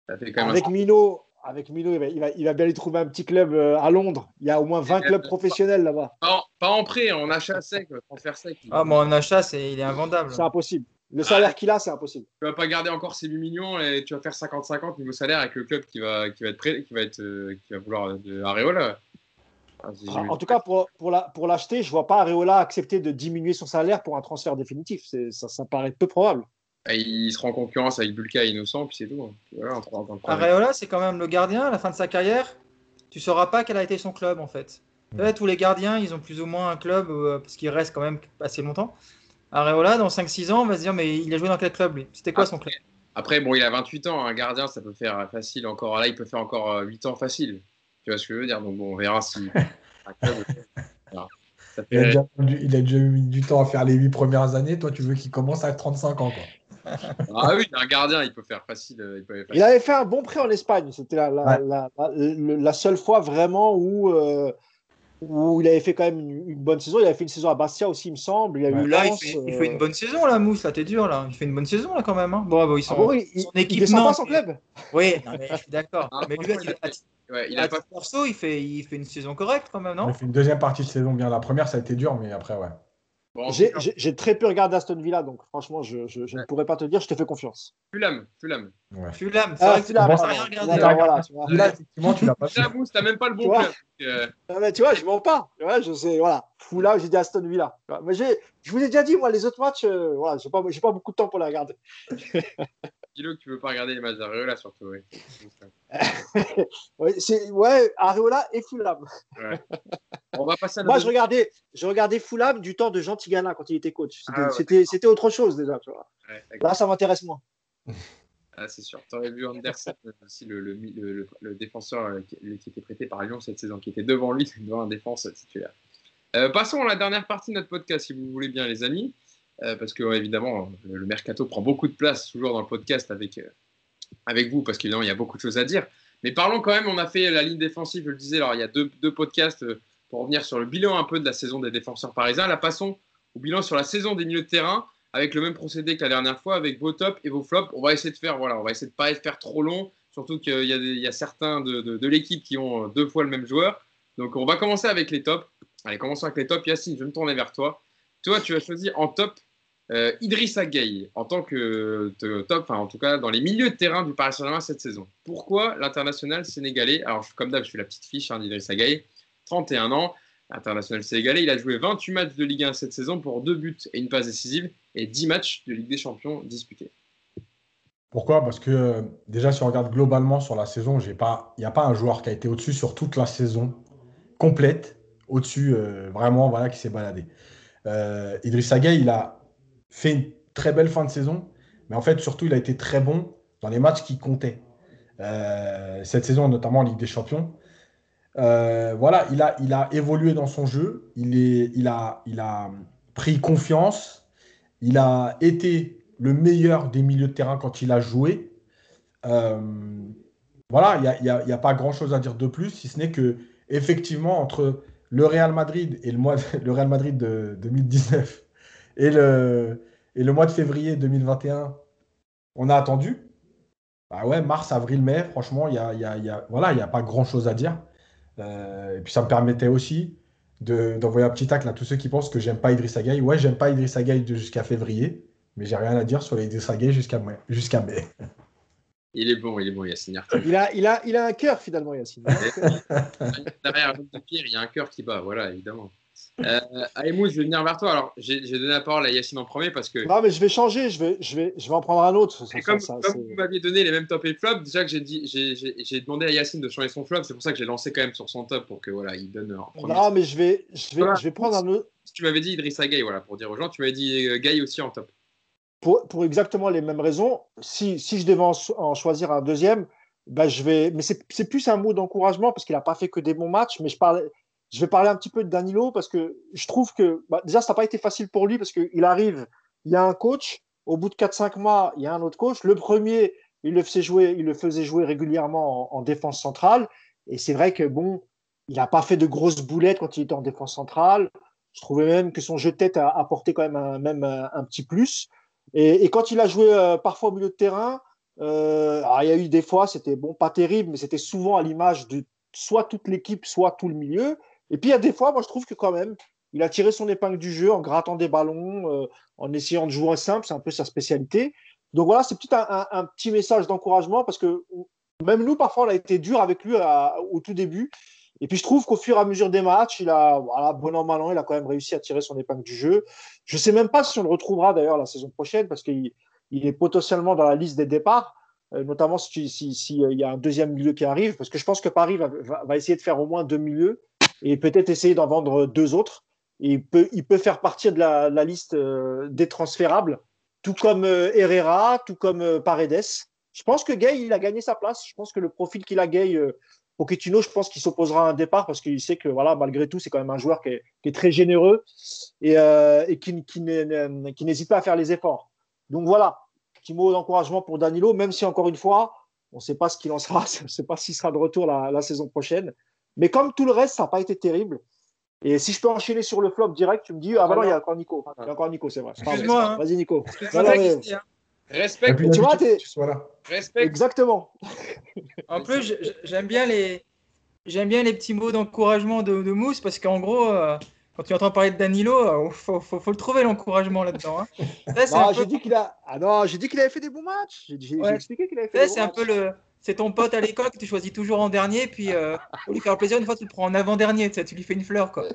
ça fait quand même Avec un... Mino, avec Mino il, va, il, va, il va bien lui trouver un petit club euh, à Londres. Il y a au moins 20 clubs professionnels là-bas. Pas en, pas en prêt, en achat sec, transfert sec. Ah, bon, en achat, c'est, il est invendable. C'est impossible. Le salaire qu'il a, c'est impossible. Tu vas pas garder encore ces 8 millions et tu vas faire 50-50 niveau salaire avec le club qui va, qui va être prêt, qui va être, euh, qui va vouloir de Areola. Ah, En tout cas, pour, pour, la, pour l'acheter, je vois pas Areola accepter de diminuer son salaire pour un transfert définitif. C'est, ça, ça paraît peu probable. Ah, il sera en concurrence avec Bulka et Innocent, puis c'est tout. hein. Voilà, Areola, c'est quand même le gardien à la fin de sa carrière. Tu sauras pas quel a été son club en fait. Mm. Là, tous les gardiens, ils ont plus ou moins un club euh, parce qu'il reste quand même assez longtemps. Areola, dans 5-6 ans, on va se dire mais il a joué dans quel club lui? C'était quoi son club? Après, bon, il a 28 ans, un gardien, ça peut faire facile encore. Là, il peut faire encore euh, 8 ans facile. Tu vois ce que je veux dire Donc, bon, on verra si. voilà. Ça Il a, déjà, il a déjà mis du temps à faire les 8 premières années. Toi, tu veux qu'il commence à 35 ans. Quoi. Ah oui, un gardien, il peut faire facile. euh, Il peut faire Il avait fait un bon prêt en Espagne. C'était la, la, Ouais. la, la- le- la seule fois vraiment où, euh, où il avait fait quand même une, une bonne saison. Il avait fait une saison à Bastia aussi, il me semble. Il a Ouais. eu Là, il fait, il euh, fait une bonne saison là, Mousse. Là, t'es dur là. Il fait une bonne saison là quand même. Hein. Bon, bon, ils ah sont. bon, il, il, son il équipe, descend non, pas son club. Oui, non, mais je suis d'accord. Ah, mais lui, il a Ouais, il a pas perso, il fait, il fait une saison correcte quand même, Il non a fait une deuxième partie de saison bien. La première, ça a été dur, mais après, ouais. Bon, J'ai très peu regardé Aston Villa, donc franchement, je, je, je ne pourrais pas te dire. Je te fais confiance. Fulham, Fulham. ouais. Fulham, c'est Ah, vrai que tu Fulham, rien regardé. Voilà, tu vois. Là, effectivement, tu l'as pas fait. Fulham, Mousse, t'as même pas le bon Tu vois club. Euh, mais tu vois, je mens pas. Ouais, je sais, voilà. Foula, j'ai dit Aston Villa. Mais je vous ai déjà dit, moi, les autres matchs, euh, voilà, j'ai pas, j'ai pas beaucoup de temps pour les regarder. Dis-le que tu veux pas regarder les matchs d'Areola, surtout. Oui. Ouais, c'est, ouais, Areola et Fulham. On va passer à Moi, je regardais, je regardais Fulham du temps de Jean Tigana quand il était coach. C'était, Ah ouais. c'était, c'était autre chose déjà, tu vois. Là, ça m'intéresse moins. Ah, c'est sûr. Tu aurais vu Anderson, euh, aussi le, le, le, défenseur euh, qui, qui était prêté par Lyon cette saison, qui était devant lui, devant un défense titulaire. Euh, passons à la dernière partie de notre podcast, si vous voulez bien, les amis. Euh, parce que, évidemment, le, mercato prend beaucoup de place toujours dans le podcast avec, euh, avec vous, parce qu'évidemment, il y a beaucoup de choses à dire. Mais parlons quand même, on a fait la ligne défensive, je le disais, alors il y a deux, deux podcasts euh, pour revenir sur le bilan un peu de la saison des défenseurs parisiens. Là, passons au bilan sur la saison des milieux de terrain avec le même procédé que la dernière fois, avec vos tops et vos flops. On va essayer de faire, voilà, on va essayer de pas faire trop long, surtout qu'il y, y a certains de, de- de l'équipe qui ont deux fois le même joueur. Donc on va commencer avec les tops. Allez, commençons avec les tops. Yacine, je vais me tourner vers toi. Toi, tu as choisi en top euh, Idrissa Gueye en tant que te- top, enfin en tout cas dans les milieux de terrain du Paris Saint-Germain cette saison. Pourquoi l'international sénégalais Alors comme d'hab, je suis la petite fiche hein, d'Idrissa Gueye, 31 ans, international sénégalais. Il a joué 28 matchs de Ligue 1 cette saison pour deux buts et une passe décisive et 10 matchs de Ligue des Champions disputés. Pourquoi? Parce que euh, déjà, si on regarde globalement sur la saison, il n'y a pas un joueur qui a été au-dessus sur toute la saison complète, au-dessus euh, vraiment, voilà, qui s'est baladé. Euh, Idrissa Gueye, il a fait une très belle fin de saison, mais en fait, surtout, il a été très bon dans les matchs qui comptaient. euh, cette saison, notamment en Ligue des Champions. Euh, voilà, il a, il a évolué dans son jeu, il, est, il, a, il a pris confiance, il a été le meilleur des milieux de terrain quand il a joué. Euh, voilà, il n'y a, a, pas grand-chose à dire de plus, si ce n'est que effectivement entre le Real Madrid et le, le Real Madrid de 2019 et le, et le mois de février 2021, on a attendu. Bah ouais, mars, avril, mai, franchement, il n'y a, y a, y a, voilà, a pas grand-chose à dire. Euh, et puis ça me permettait aussi d'envoyer un petit tacle à tous ceux qui pensent que j'aime pas Idriss Gueye. Ouais, j'aime pas Idriss Gueye jusqu'à février, mais j'ai rien à dire sur les Idriss Gueye jusqu'à mai. Jusqu'à mai. Il est bon, il est bon, Yacine. Il a, il a, il a un cœur finalement, Yacine. Derrière il y a un cœur qui bat, voilà, évidemment. Euh, Aïmou, je vais venir vers toi. Alors, j'ai donné la parole à Yacine en premier parce que. Non, mais je vais changer, je vais, je vais, je vais en prendre un autre. comme, comme vous m'aviez donné les mêmes top et flop, déjà que j'ai demandé à Yacine de changer son flop, c'est pour ça que j'ai lancé quand même sur son top pour que voilà, il donne en premier. Non, mais je vais, je vais, je vais prendre un autre. Tu m'avais dit Idrissa Gay, voilà, pour dire aux gens, tu m'avais dit euh, Gay aussi en top. Pour, pour, exactement les mêmes raisons. Si, si je devais en, choisir un deuxième, bah, je vais. Mais c'est plus un mot d'encouragement parce qu'il n'a pas fait que des bons matchs, mais je parle je vais parler un petit peu de Danilo parce que je trouve que bah, déjà, ça n'a pas été facile pour lui parce qu'il arrive, il y a un coach, au bout de 4-5 mois, il y a un autre coach. Le premier, il le faisait jouer, il le faisait jouer régulièrement en, défense centrale. Et c'est vrai que bon, il n'a pas fait de grosses boulettes quand il était en défense centrale. Je trouvais même que son jeu de tête a apporté quand même un, même un, petit plus. Et, quand il a joué euh, parfois au milieu de terrain, euh, il y a eu des fois, c'était bon, pas terrible, mais c'était souvent à l'image de soit toute l'équipe, soit tout le milieu. Et puis il y a des fois, moi je trouve que quand même, il a tiré son épingle du jeu en grattant des ballons, euh, en essayant de jouer simple, c'est un peu sa spécialité. Donc voilà, c'est peut-être un, petit message d'encouragement parce que même nous, parfois, on a été dur avec lui au tout début. Et puis je trouve qu'au fur et à mesure des matchs, il a, bon an, mal an, il a quand même réussi à tirer son épingle du jeu. Je ne sais même pas si on le retrouvera d'ailleurs la saison prochaine parce qu'il il est potentiellement dans la liste des départs, euh, notamment s'il si, si, y a un deuxième milieu qui arrive, parce que je pense que Paris va essayer de faire au moins deux milieux et peut-être essayer d'en vendre deux autres. il, peut, il peut faire partie de la, liste euh, des transférables, tout comme euh, Herrera, tout comme euh, Paredes. Je pense que Gay, il a gagné sa place. Je pense que le profil qu'il a, Gay, Pochettino, je pense qu'il s'opposera à un départ parce qu'il sait que voilà, malgré tout, c'est quand même un joueur qui est, très généreux et, et qui, n'hésite pas à faire les efforts. Donc voilà, petit mot d'encouragement pour Danilo, même si encore une fois, on ne sait pas ce qu'il en sera, on ne sait pas s'il sera de retour la saison prochaine. Mais comme tout le reste, ça n'a pas été terrible. Et si je peux enchaîner sur le flop direct, tu me dis Ah, bah non, il y a encore Nico. Il y a encore Nico, c'est vrai. Excuse-moi. Hein. Vas-y, Nico. Respect. Tu vois, Respect. Exactement. En plus, j'aime bien les. J'aime bien les petits mots d'encouragement de, Mousse parce qu'en gros, euh, quand tu entends parler de Danilo, il euh, faut, faut, faut, le trouver l'encouragement là-dedans. Hein. J'ai dit qu'il a... ah non, dit qu'il avait fait des bons matchs. J'ai expliqué qu'il avait fait des bons matchs. C'est un peu le, c'est ton pote à l'école que tu choisis toujours en dernier, puis euh, pour lui faire plaisir, une fois tu le prends en avant-dernier, tu, lui fais une fleur. Quoi.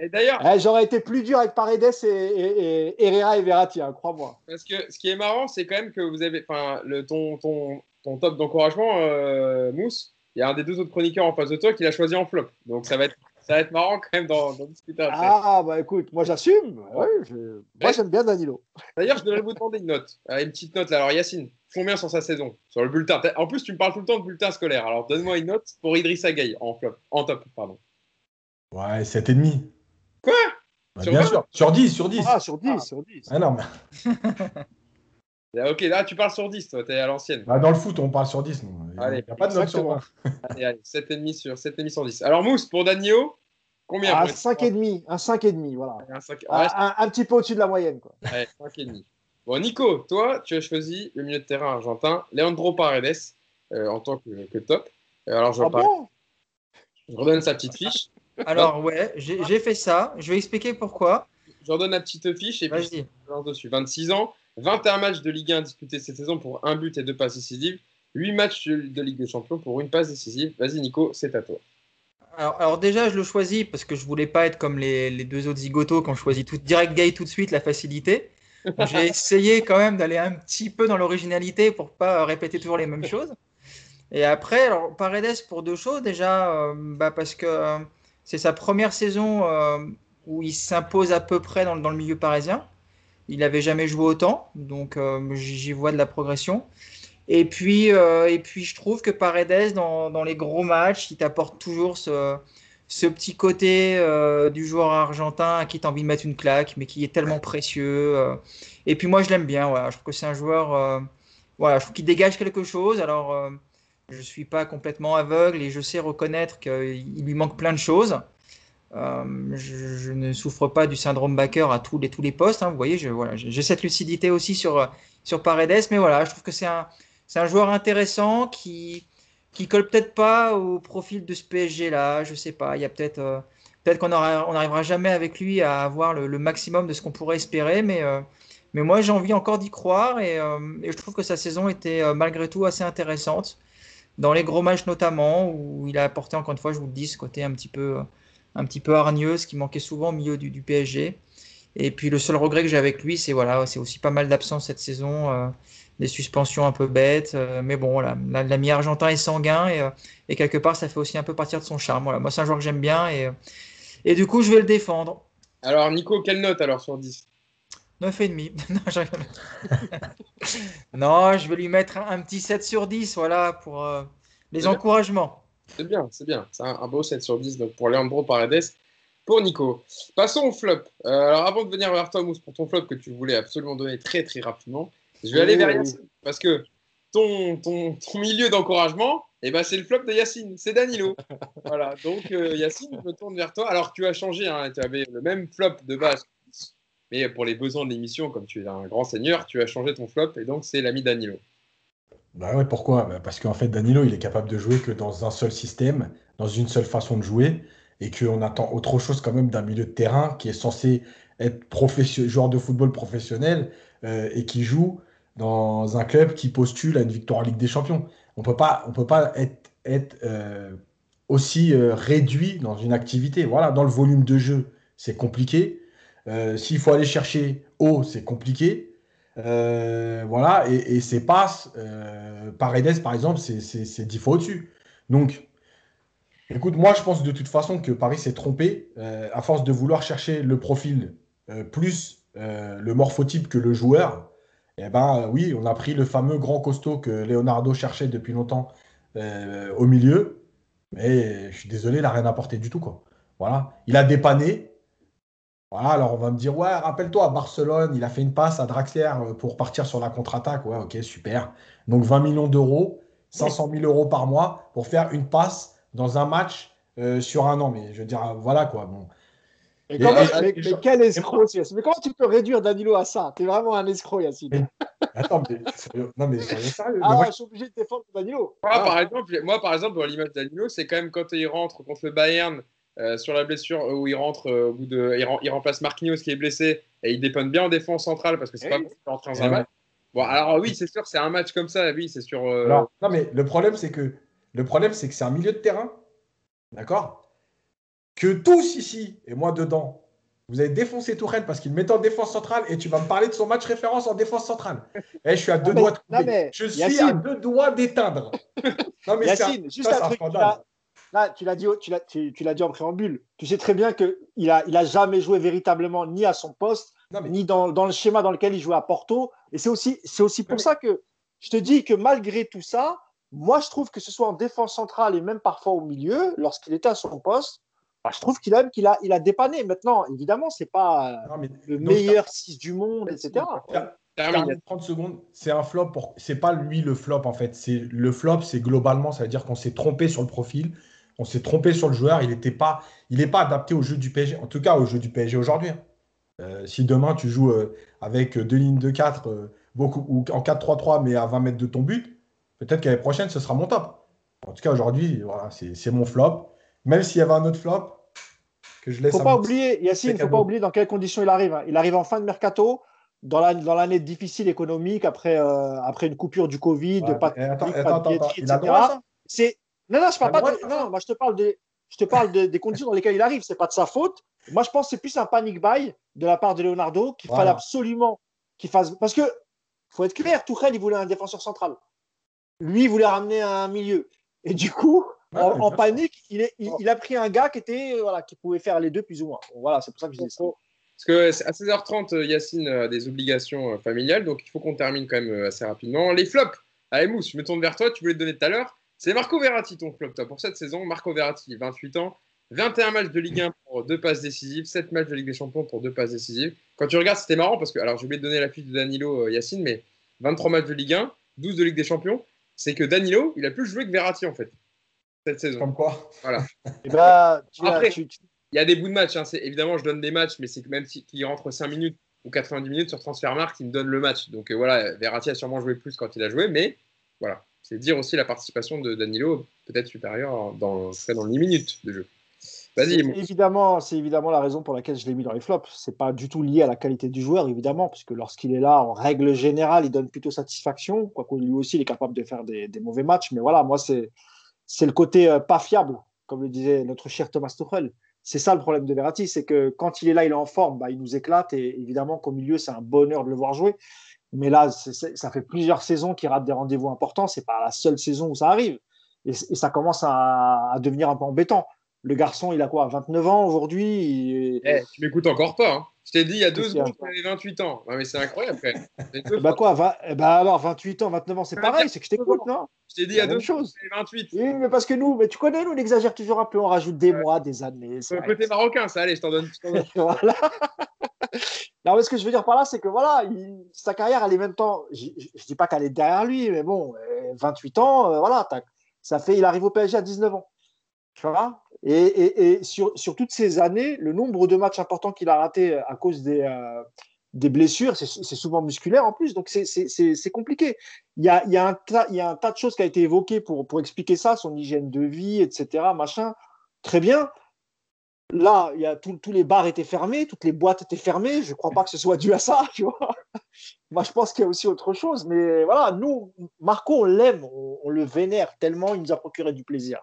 Et d'ailleurs. Eh, j'aurais été plus dur avec Paredes et, Herrera et Verratti, hein, crois-moi. Parce que ce qui est marrant, c'est quand même que vous avez. Enfin, le, ton, ton, ton top d'encouragement, euh, Mousse, il y a un des deux autres chroniqueurs en face de toi qui l'a choisi en flop. Donc ça va être ça va être marrant quand même d'en discuter après. Ah, bah écoute, moi j'assume. Ouais, Moi j'aime bien Danilo. D'ailleurs, je devrais vous demander une note. Euh, une petite note là. Alors, Yacine, combien sur sa saison? Sur le bulletin. En plus, tu me parles tout le temps de bulletin scolaire. Alors, donne-moi une note pour Idriss Gueye en flop, en top, pardon. Ouais, 7,5. Quoi? Bah, Bien sûr. Sur 10, sur 10. Ah, sur 10, ah. sur 10. Ah non, Ok, là tu parles sur 10, toi, t'es à l'ancienne. Bah, dans le foot, on parle sur 10. Allez, il n'y a pas de note sur 20. allez, allez, 7,5 sur 7,5 sur 10. Alors, Mousse, pour Danilo, combien Un 5,5, un 5,5, voilà. Un, 5... un, un, petit peu au-dessus de la moyenne. Quoi. Ouais, 5,5. Bon, Nico, toi, tu as choisi le milieu de terrain argentin, Leandro Paredes, euh, en tant que, top. Euh, alors, je, ah bon? Je redonne sa petite fiche. Alors, ouais, j'ai fait ça. Je vais expliquer pourquoi. Je redonne la petite fiche et puis je dessus. 26 ans, 21 matchs de Ligue 1 disputés cette saison pour un but et deux passes décisives. 8 matchs de Ligue des Champions pour une passe décisive. Vas-y, Nico, c'est à toi. Alors, déjà, je le choisis parce que je voulais pas être comme les, deux autres zigotos qui ont choisi tout, direct gay tout de suite la facilité. J'ai essayé quand même d'aller un petit peu dans l'originalité pour pas répéter toujours les mêmes choses. Et après, alors, Paredes pour deux choses. Déjà, euh, bah, parce que euh, c'est sa première saison euh, où il s'impose à peu près dans, le milieu parisien. Il n'avait jamais joué autant, donc j'y vois de la progression. Et puis, euh, et puis je trouve que Paredes, dans, dans les gros matchs, il t'apporte toujours ce, ce petit côté euh, du joueur argentin à qui tu as envie de mettre une claque, mais qui est tellement précieux. euh. Et puis moi, je l'aime bien. Voilà. Je trouve que c'est un joueur. euh, voilà, dégage quelque chose. Alors, euh, je ne suis pas complètement aveugle et je sais reconnaître qu'il lui manque plein de choses. Euh, je, ne souffre pas du syndrome Baker à tous les, tous les postes. hein. Vous voyez, j'ai cette lucidité aussi sur, sur Paredes. Mais voilà, je trouve que c'est un, un joueur intéressant qui qui colle peut-être pas au profil de ce PSG là. Je sais pas. Il y a peut-être euh, peut-être qu'on n'arrivera jamais avec lui à avoir le, maximum de ce qu'on pourrait espérer, mais euh, mais moi j'ai envie encore d'y croire et, je trouve que sa saison était malgré tout assez intéressante dans les gros matchs notamment où il a apporté encore une fois, je vous le dis, ce côté un petit peu un petit peu hargneux, ce qui manquait souvent au milieu du, du PSG. Et puis le seul regret que j'ai avec lui, c'est voilà, c'est aussi pas mal d'absence cette saison, euh, des suspensions un peu bêtes. euh, mais bon, voilà, l'ami argentin est sanguin et, euh, et quelque part, ça fait aussi un peu partir de son charme. Voilà, moi, c'est un joueur que j'aime bien et, et du coup, je vais le défendre. Alors, Nico, quelle note alors sur 10 9,5. non, non, je vais lui mettre un, un petit 7 sur 10, voilà, pour les encouragements. C'est bien, c'est bien. C'est un, un beau 7 sur 10 donc pour Leandro Paredes. Pour Nico. Passons au flop. Euh, alors, avant de venir vers toi, Mousse, pour ton flop que tu voulais absolument donner très très rapidement, je vais aller vers oui. Yacine. Parce que ton, ton, ton milieu d'encouragement, eh ben, c'est le flop de Yacine. C'est Danilo. voilà. Donc, euh, Yacine, je me tourne vers toi. Alors, tu as changé. hein, tu avais le même flop de base. Mais pour les besoins de l'émission, comme tu es un grand seigneur, tu as changé ton flop. Et donc, c'est l'ami Danilo. Bah ouais, pourquoi? Bah parce qu'en fait, Danilo, il est capable de jouer que dans un seul système, dans une seule façon de jouer, et qu'on attend autre chose quand même d'un milieu de terrain qui est censé être joueur de football professionnel euh, et qui joue dans un club qui postule à une victoire en Ligue des Champions. On peut pas, on peut pas être, euh, aussi euh, réduit dans une activité. Voilà, dans le volume de jeu, c'est compliqué. S'il faut aller chercher haut, c'est compliqué. Euh, voilà, et, et ses passes, euh, par exemple, c'est- c'est c'est 10 fois au-dessus. Donc, écoute, moi je pense de toute façon que Paris s'est trompé euh, à force de vouloir chercher le profil euh, plus le morphotype que le joueur. Et ben oui, on a pris le fameux grand costaud que Leonardo cherchait depuis longtemps au milieu, mais je suis désolé, il n'a rien apporté du tout quoi. Voilà, il a dépanné. Voilà, alors on va me dire, ouais, rappelle-toi, à Barcelone, il a fait une passe à Draxler euh, pour partir sur la contre-attaque. Ouais, ok, super. Donc 20 millions d'euros, 500 000 euros par mois pour faire une passe dans un match euh, sur un an. Mais je veux dire, euh, voilà quoi. Bon. Mais, Et- comment- et- mais- et- mais quel escroc, Yacine. Mais comment tu peux réduire Danilo à ça? T'es vraiment un escroc, Yacine. Attends, mais sérieux- non, mais sérieux. Ah, Mais moi, je suis obligé de défendre Danilo. Moi, Ah. par exemple, moi, par exemple, dans l'image d'Anilo, c'est quand même quand il rentre contre le Bayern euh, sur la blessure, euh, où il rentre euh, au bout de, il, rem- il remplace Marquinhos qui est blessé et il dépanne bien en défense centrale parce que c'est Eh pas de rentrer dans un match. Bon, alors oui, c'est sûr, c'est un match comme ça, oui, c'est euh, Alors, non, mais le problème, c'est que le problème, c'est que c'est un milieu de terrain, d'accord? Que tous ici, et moi dedans, vous avez défoncé Tourelle parce qu'il me mettait en défense centrale et tu vas me parler de son match référence en défense centrale. Eh, je suis à deux doigts de non, couper. mais, Je suis Yacine. à deux doigts d'éteindre. Non, mais un- Yacine, juste ça, un c'est un truc. Là, tu l'as dit, tu l'as, tu, tu l'as dit en préambule. Tu sais très bien qu'il a, il a jamais joué véritablement ni à son poste, Non, mais- ni dans, dans le schéma dans lequel il jouait à Porto. Et c'est aussi, c'est aussi pour mais- ça que je te dis que malgré tout ça, moi, je trouve que ce soit en défense centrale et même parfois au milieu, lorsqu'il était à son poste, bah, je trouve qu'il a, qu'il a, il a dépanné. Maintenant, évidemment, c'est pas Non, mais- le donc, meilleur 6 du monde, etc. Termine 30 secondes, c'est un flop. Pour... C'est pas lui le flop en fait. C'est le flop, c'est globalement, ça veut dire qu'on s'est trompé sur le profil, on s'est trompé sur le joueur. Il n'était pas, il n'est pas adapté au jeu du PSG. En tout cas, au jeu du PSG aujourd'hui. hein. Euh, si demain tu joues euh, avec deux lignes de 4 euh, beaucoup ou en 4-3-3 mais à 20 mètres de ton but, peut-être qu'année prochaine ce sera mon top. En tout cas aujourd'hui, voilà, c'est mon flop. Même s'il y avait un autre flop que je laisse. faut pas oublier, Yacine, c'est faut pas oublier dans quelles conditions il arrive. hein. Il arrive en fin de mercato, dans la- dans l'année difficile économique, après, après une coupure du Covid, Ouais, pas de attends, attends, de attends, il etc. non, non, je parle a pas. de- de Non, moi je te parle des, je te parle des- des conditions dans lesquelles il arrive. C'est pas de sa faute. Moi, je pense que c'est plus un panic buy de la part de Leonardo qu'il Voilà. fallait absolument qu'il fasse. Parce que faut être clair, Tourelle, il voulait un défenseur central. Lui, il voulait ramener un milieu. Et du coup, en, panique, il, est- il- il a pris un gars qui était euh, voilà, qui pouvait faire les deux plus ou moins. Voilà, c'est pour ça que je dis ça. Parce que à 16h30, euh, Yacine a des obligations euh, familiales, donc il faut qu'on termine quand même euh, assez rapidement. Les flops. Allez, Mousse, je me tourne vers toi, tu voulais te donner tout à l'heure. C'est Marco Verratti, ton flop, toi, pour cette saison. Marco Verratti, 28 ans, 21 matchs de Ligue 1 pour deux passes décisives, 7 matchs de Ligue des Champions pour deux passes décisives. Quand tu regardes, c'était marrant parce que, alors j'ai oublié de donner la fiche de Danilo euh, Yacine, mais 23 matchs de Ligue 1, 12 de Ligue des Champions. C'est que Danilo, il a plus joué que Verratti en fait, cette saison. Comme quoi Voilà. Et bah, tu Après, tu- Il y a des bouts de match. Hein. c'est- Évidemment, je donne des matchs, mais c'est que même si- qu'il rentre 5 minutes ou 90 minutes sur Transfermarkt, il me donne le match. Donc euh, voilà, Verratti a sûrement joué plus quand il a joué, mais voilà. C'est dire aussi la participation de Danilo peut-être supérieure dans, dans les 10 minutes de jeu. Vas-y, évidemment, c'est évidemment la raison pour laquelle je l'ai mis dans les flops. C'est pas du tout lié à la qualité du joueur, évidemment, puisque lorsqu'il est là, en règle générale, il donne plutôt satisfaction. Quoique lui aussi, il est capable de faire des, des mauvais matchs. Mais voilà, moi, c'est c'est le côté euh, pas fiable, comme le disait notre cher Thomas Tuchel. C'est ça le problème de Verratti, c'est que quand il est là, il est en forme, bah, il nous éclate. Et évidemment qu'au milieu, c'est un bonheur de le voir jouer. Mais là, ça fait plusieurs saisons qu'il rate des rendez-vous importants. C'est pas la seule saison où ça arrive. Et, et ça commence à, à devenir un peu embêtant. Le garçon, il a quoi 29 ans aujourd'hui il- Eh, tu m'écoutes encore pas. hein. Je t'ai dit il y a deux secondes qu'il avait 28 ans. Ouais, mais c'est incroyable, Bah quoi bah alors, 28 ans, 29 ans, c'est pareil, c'est que je t'écoute, non? Je t'ai dit il y a deux chose. secondes qu'il avait 28. Oui, mais parce que nous, mais tu connais, nous, on exagère toujours un peu, on rajoute des mois, des années. C'est vrai. côté marocain, ça. Allez, je t'en donne. je donne. voilà. Non, ce que je veux dire par là, c'est que voilà, il- sa carrière, elle est même temps. Je, je dis pas qu'elle est derrière lui, mais bon, euh, 28 ans, euh, voilà, ça fait, il arrive au PSG à 19 ans. Tu vois? Et, et, et sur, sur toutes ces années, le nombre de matchs importants qu'il a ratés à cause des, euh, des blessures, c'est souvent musculaire en plus, donc c'est- compliqué. Il y, a, y a un y a un tas de choses qui a été évoqué pour, pour expliquer ça, son hygiène de vie, etc. Machin. Très bien. Là, y a tous les bars étaient fermés, toutes les boîtes étaient fermées. Je ne crois pas que ce soit dû à ça. Moi, je pense qu'il y a aussi autre chose. Mais voilà, nous, Marco, on l'aime, on, le vénère tellement, il nous a procuré du plaisir.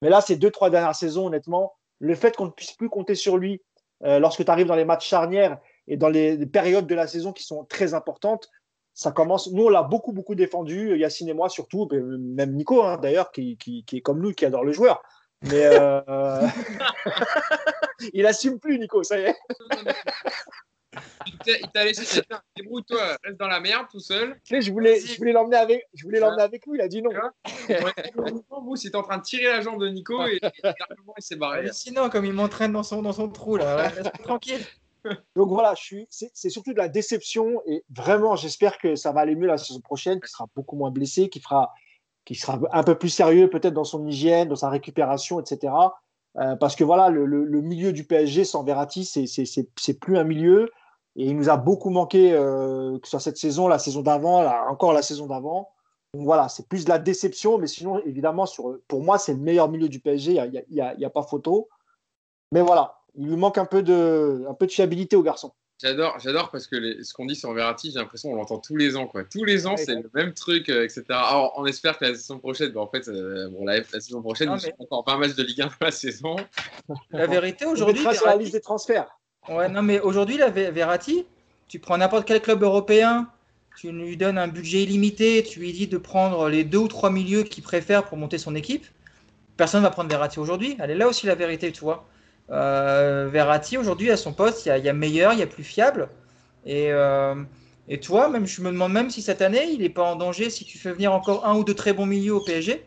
Mais là, ces deux, trois dernières saisons, honnêtement, le fait qu'on ne puisse plus compter sur lui euh, lorsque tu arrives dans les matchs charnières et dans les, périodes de la saison qui sont très importantes, ça commence. Nous, on l'a beaucoup, beaucoup défendu, Yacine et moi surtout, même Nico hein, d'ailleurs, qui, qui est comme nous, qui adore le joueur. Mais euh, il assume plus, Nico, ça y est. Il t'a- il t'a laissé débrouille-toi, reste dans la merde tout seul. Tu sais, je voulais, je voulais l'emmener avec, je voulais l'emmener avec nous, il a dit non. Mousse, il est en train de tirer la jambe de Nico et, il s'est barré. Hallucinant comme il m'entraîne dans son, dans son trou là. Laisse-moi tranquille. Donc voilà, je suis, c'est, c'est surtout de la déception et vraiment, j'espère que ça va aller mieux la saison prochaine, qu'il sera beaucoup moins blessé, qu'il fera, qu'il sera un peu plus sérieux peut-être dans son hygiène, dans sa récupération, etc. Euh, parce que voilà, le, milieu du PSG sans Verratti, c'est, plus un milieu et il nous a beaucoup manqué, euh, que ce soit cette saison, la saison d'avant, encore la saison d'avant. Voilà, c'est plus de la déception, mais sinon, évidemment, sur, pour moi, c'est le meilleur milieu du PSG, il n'y a, a- a- a pas photo. Mais voilà, il lui manque un peu de, un peu de fiabilité au garçon. J'adore, j'adore parce que les- ce qu'on dit sur Verratti, j'ai l'impression qu'on l'entend tous les ans. Quoi. Tous les ans, Ouais, c'est ouais. le même truc, euh, etc. Alors, on espère que la saison prochaine, bah, en fait, euh, bon, la, la saison prochaine, Non, il y mais- a encore 20 matchs de Ligue 1 dans la saison. La vérité On aujourd'hui, mettra sur la Verratti- liste des transferts. Ouais, non, mais aujourd'hui, la Ver- Verratti, tu prends n'importe quel club européen, tu lui donnes un budget illimité, tu lui dis de prendre les deux ou trois milieux qu'il préfère pour monter son équipe. Personne ne va prendre Verratti aujourd'hui. Elle est là aussi la vérité, tu vois. Euh, Verratti, aujourd'hui, à son poste, il y, a- meilleur, il y a plus fiable. Et, euh, et toi, même, je me demande même si cette année, il n'est pas en danger si tu fais venir encore un ou deux très bons milieux au PSG.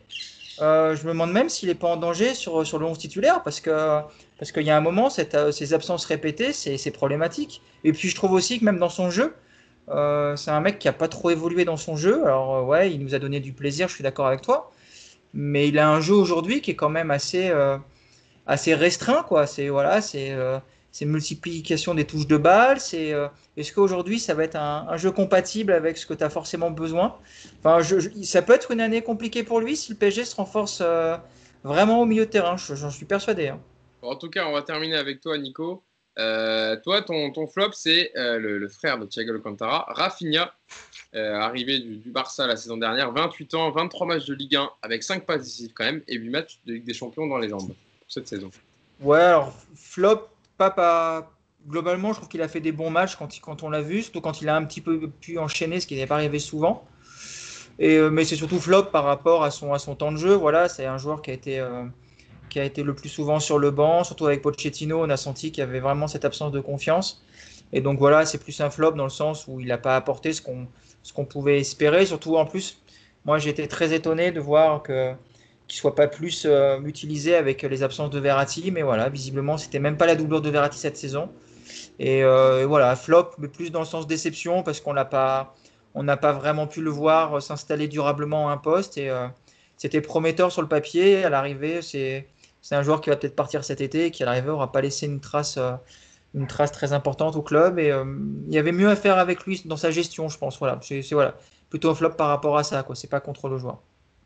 Euh, je me demande même s'il n'est pas en danger sur, sur le 11 titulaire parce que parce qu'il y a un moment, ces absences répétées, c'est problématique. Et puis je trouve aussi que même dans son jeu, c'est un mec qui a pas trop évolué dans son jeu. Alors ouais, il nous a donné du plaisir, je suis d'accord avec toi. Mais il a un jeu aujourd'hui qui est quand même assez, assez restreint, quoi. C'est voilà, c'est euh, c'est multiplication des touches de balle. C'est euh, est-ce qu'aujourd'hui ça va être un, jeu compatible avec ce que tu as forcément besoin? Enfin, je- ça peut être une année compliquée pour lui si le PSG se renforce euh, vraiment au milieu de terrain. Je- J'en suis persuadé. hein. En tout cas, on va terminer avec toi, Nico. Toi, ton, flop, c'est le, frère de Thiago Alcantara, Rafinha, arrivé du, du Barça la saison dernière, 28 ans, 23 matchs de Ligue 1 avec 5 passes décisives quand même et 8 matchs de Ligue des Champions dans les jambes cette saison. Ouais, alors flop, pas, globalement, je trouve qu'il a fait des bons matchs quand, quand on l'a vu, surtout quand il a un petit peu pu enchaîner, ce qui n'est pas arrivé souvent. Et, euh, mais c'est surtout flop par rapport à son, à son temps de jeu. Voilà, c'est un joueur qui a été, euh, qui a été le plus souvent sur le banc, surtout avec Pochettino, on a senti qu'il y avait vraiment cette absence de confiance. Et donc voilà, c'est plus un flop dans le sens où il n'a pas apporté ce qu'on qu'on pouvait espérer. Surtout en plus, moi j'ai été très étonné de voir que qu'il soit pas plus euh, utilisé avec les absences de Verratti, mais voilà, visiblement c'était même pas la doublure de Verratti cette saison. Et, euh, voilà, flop, mais plus dans le sens déception parce qu'on n'a pas, on n'a pas vraiment pu le voir s'installer durablement à un poste et euh, c'était prometteur sur le papier. À l'arrivée, c'est c'est un joueur qui va peut-être partir cet été et qui à l'arrivée n'aura pas laissé une trace, une trace très importante au club. Et il y avait mieux à faire avec lui dans sa gestion, je pense. Voilà, c'est- voilà, plutôt un flop par rapport à ça. quoi. C'est pas contre le joueur.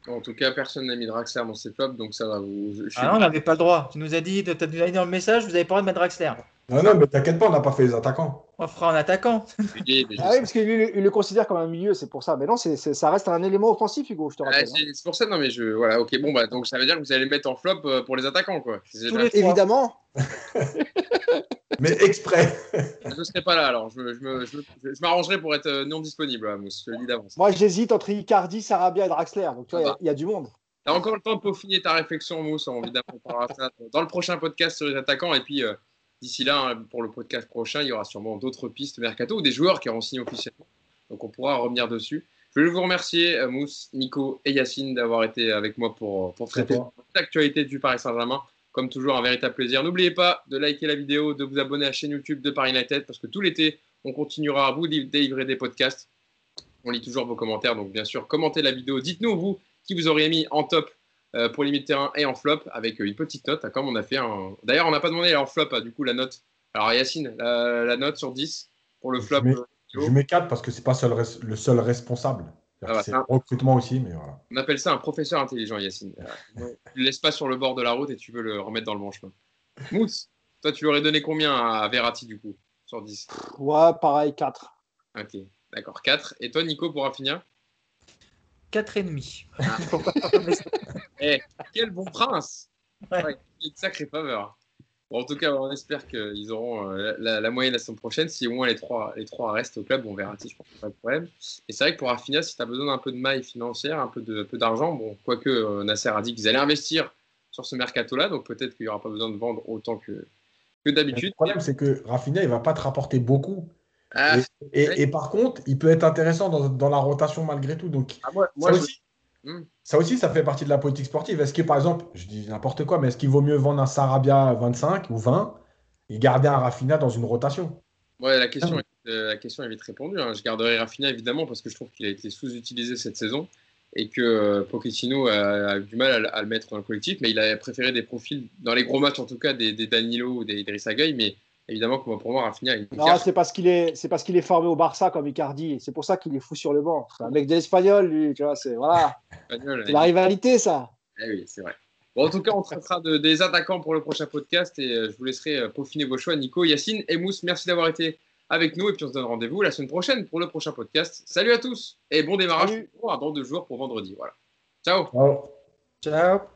En tout cas, personne n'a mis Draxler dans ses flops, donc ça va. Vous, je, je suis- Ah non, on n'avait pas le droit. Tu nous as dit, tu as dit dans le message, vous avez pas le droit de mettre Draxler. Non, non, mais t'inquiète pas, on n'a pas fait les attaquants. On fera un attaquant. Ah oui, parce qu'il il le considère comme un milieu, c'est pour ça. Mais non, ça reste un élément offensif, Hugo, je te Ah, rappelle. hein. c'est pour ça, non, mais je. Voilà, ok, bon, bah, donc ça veut dire que vous allez le mettre en flop euh, pour les attaquants, quoi. C'est- Tous les trois. Évidemment. Mais exprès. Je ne serai pas là, alors je, me- je me- je m'arrangerai pour être euh, non disponible, là, Mousse, je le dis d'avance. Moi, j'hésite entre Icardi, Sarabia et Draxler. Donc, tu vois, il y a- Ah. y, a du monde. T'as encore le temps de peaufiner ta réflexion, Mousse, on- évidemment, on parlera de ça dans le prochain podcast sur les attaquants. Et puis, euh, d'ici là, hein, pour le podcast prochain, il y aura sûrement d'autres pistes mercato ou des joueurs qui auront signé officiellement. Donc, on pourra revenir dessus. Je veux vous remercier, euh, Mousse, Nico et Yacine, d'avoir été avec moi pour, pour traiter l'actualité du Paris Saint-Germain. Comme toujours, un véritable plaisir. N'oubliez pas de liker la vidéo, de vous abonner à la chaîne YouTube de Paris United parce que tout l'été, on continuera à vous délivrer des podcasts. On lit toujours vos commentaires, donc bien sûr, commentez la vidéo. Dites-nous, vous, qui vous auriez mis en top euh, pour les milieux de terrain et en flop avec euh, une petite note, hein, comme on a fait un. D'ailleurs, on n'a pas demandé en flop, hein, du coup, la note. Alors, Yacine, la, la note sur 10 pour le flop. Je mets- euh, Je mets 4 parce que c'est pas seul le seul responsable. Ah bah, c'est le recrutement aussi, mais voilà. On appelle ça un professeur intelligent, Yacine. Tu le laisses pas sur le bord de la route et tu veux le remettre dans le bon chemin. Mousse, toi, tu lui aurais donné combien à Verratti, du coup, sur 10 Ouais, pareil, 4. Ok, d'accord, 4. Et toi, Nico, pour finir 4,5. Ah. Eh, quel bon prince Ouais. Ouais, Une sacrée faveur. Bon, en tout cas, on espère qu'ils auront euh, la, la moyenne la semaine prochaine. Si au moins les trois, les trois restent au club, on verra si je pense pas de problème. Et c'est vrai que pour Rafinha, si tu as besoin d'un peu de maille financière, un peu d'argent, bon, quoique euh, Nasser a dit qu'ils allaient investir sur ce mercato-là, donc peut-être qu'il n'y aura pas besoin de vendre autant que, que Le d'habitude. problème, c'est que Rafinha, il va pas te rapporter beaucoup. Ah, Et, par contre, il peut être intéressant dans, dans la rotation malgré tout. Donc, ah, moi, aussi. Ça aussi, ça fait partie de la politique sportive. Est-ce que, par exemple, je dis n'importe quoi, mais est-ce qu'il vaut mieux vendre un Sarabia à 25 ou 20 et garder un Rafinha dans une rotation? Ouais, la question, est, euh, la question est vite répondue. hein. Je garderai Rafinha évidemment parce que je trouve qu'il a été sous-utilisé cette saison et que euh, Pochettino a, a eu du mal à, le- à le mettre dans le collectif, mais il a préféré des profils, dans les gros matchs en tout cas, des, des Danilo ou des Idrissa Gueye, mais évidemment pour moi, Rafinha est une Non, c'est parce qu'il est, c'est parce qu'il est formé au Barça comme Icardi. C'est pour ça qu'il est fou sur le banc. C'est un mec de l'espagnol, lui. Tu vois, c'est voilà, espagnol. c'est la rivalité, ça. Eh oui, c'est vrai. Bon, en tout cas, on traitera de, des attaquants pour le prochain podcast et euh, je vous laisserai euh, peaufiner vos choix. Nico, Yacine et Mousse, merci d'avoir été avec nous et puis on se donne rendez-vous la semaine prochaine pour le prochain podcast. Salut à tous et bon démarrage Salut. pour- dans deux jours pour vendredi. Voilà. Ciao Ciao.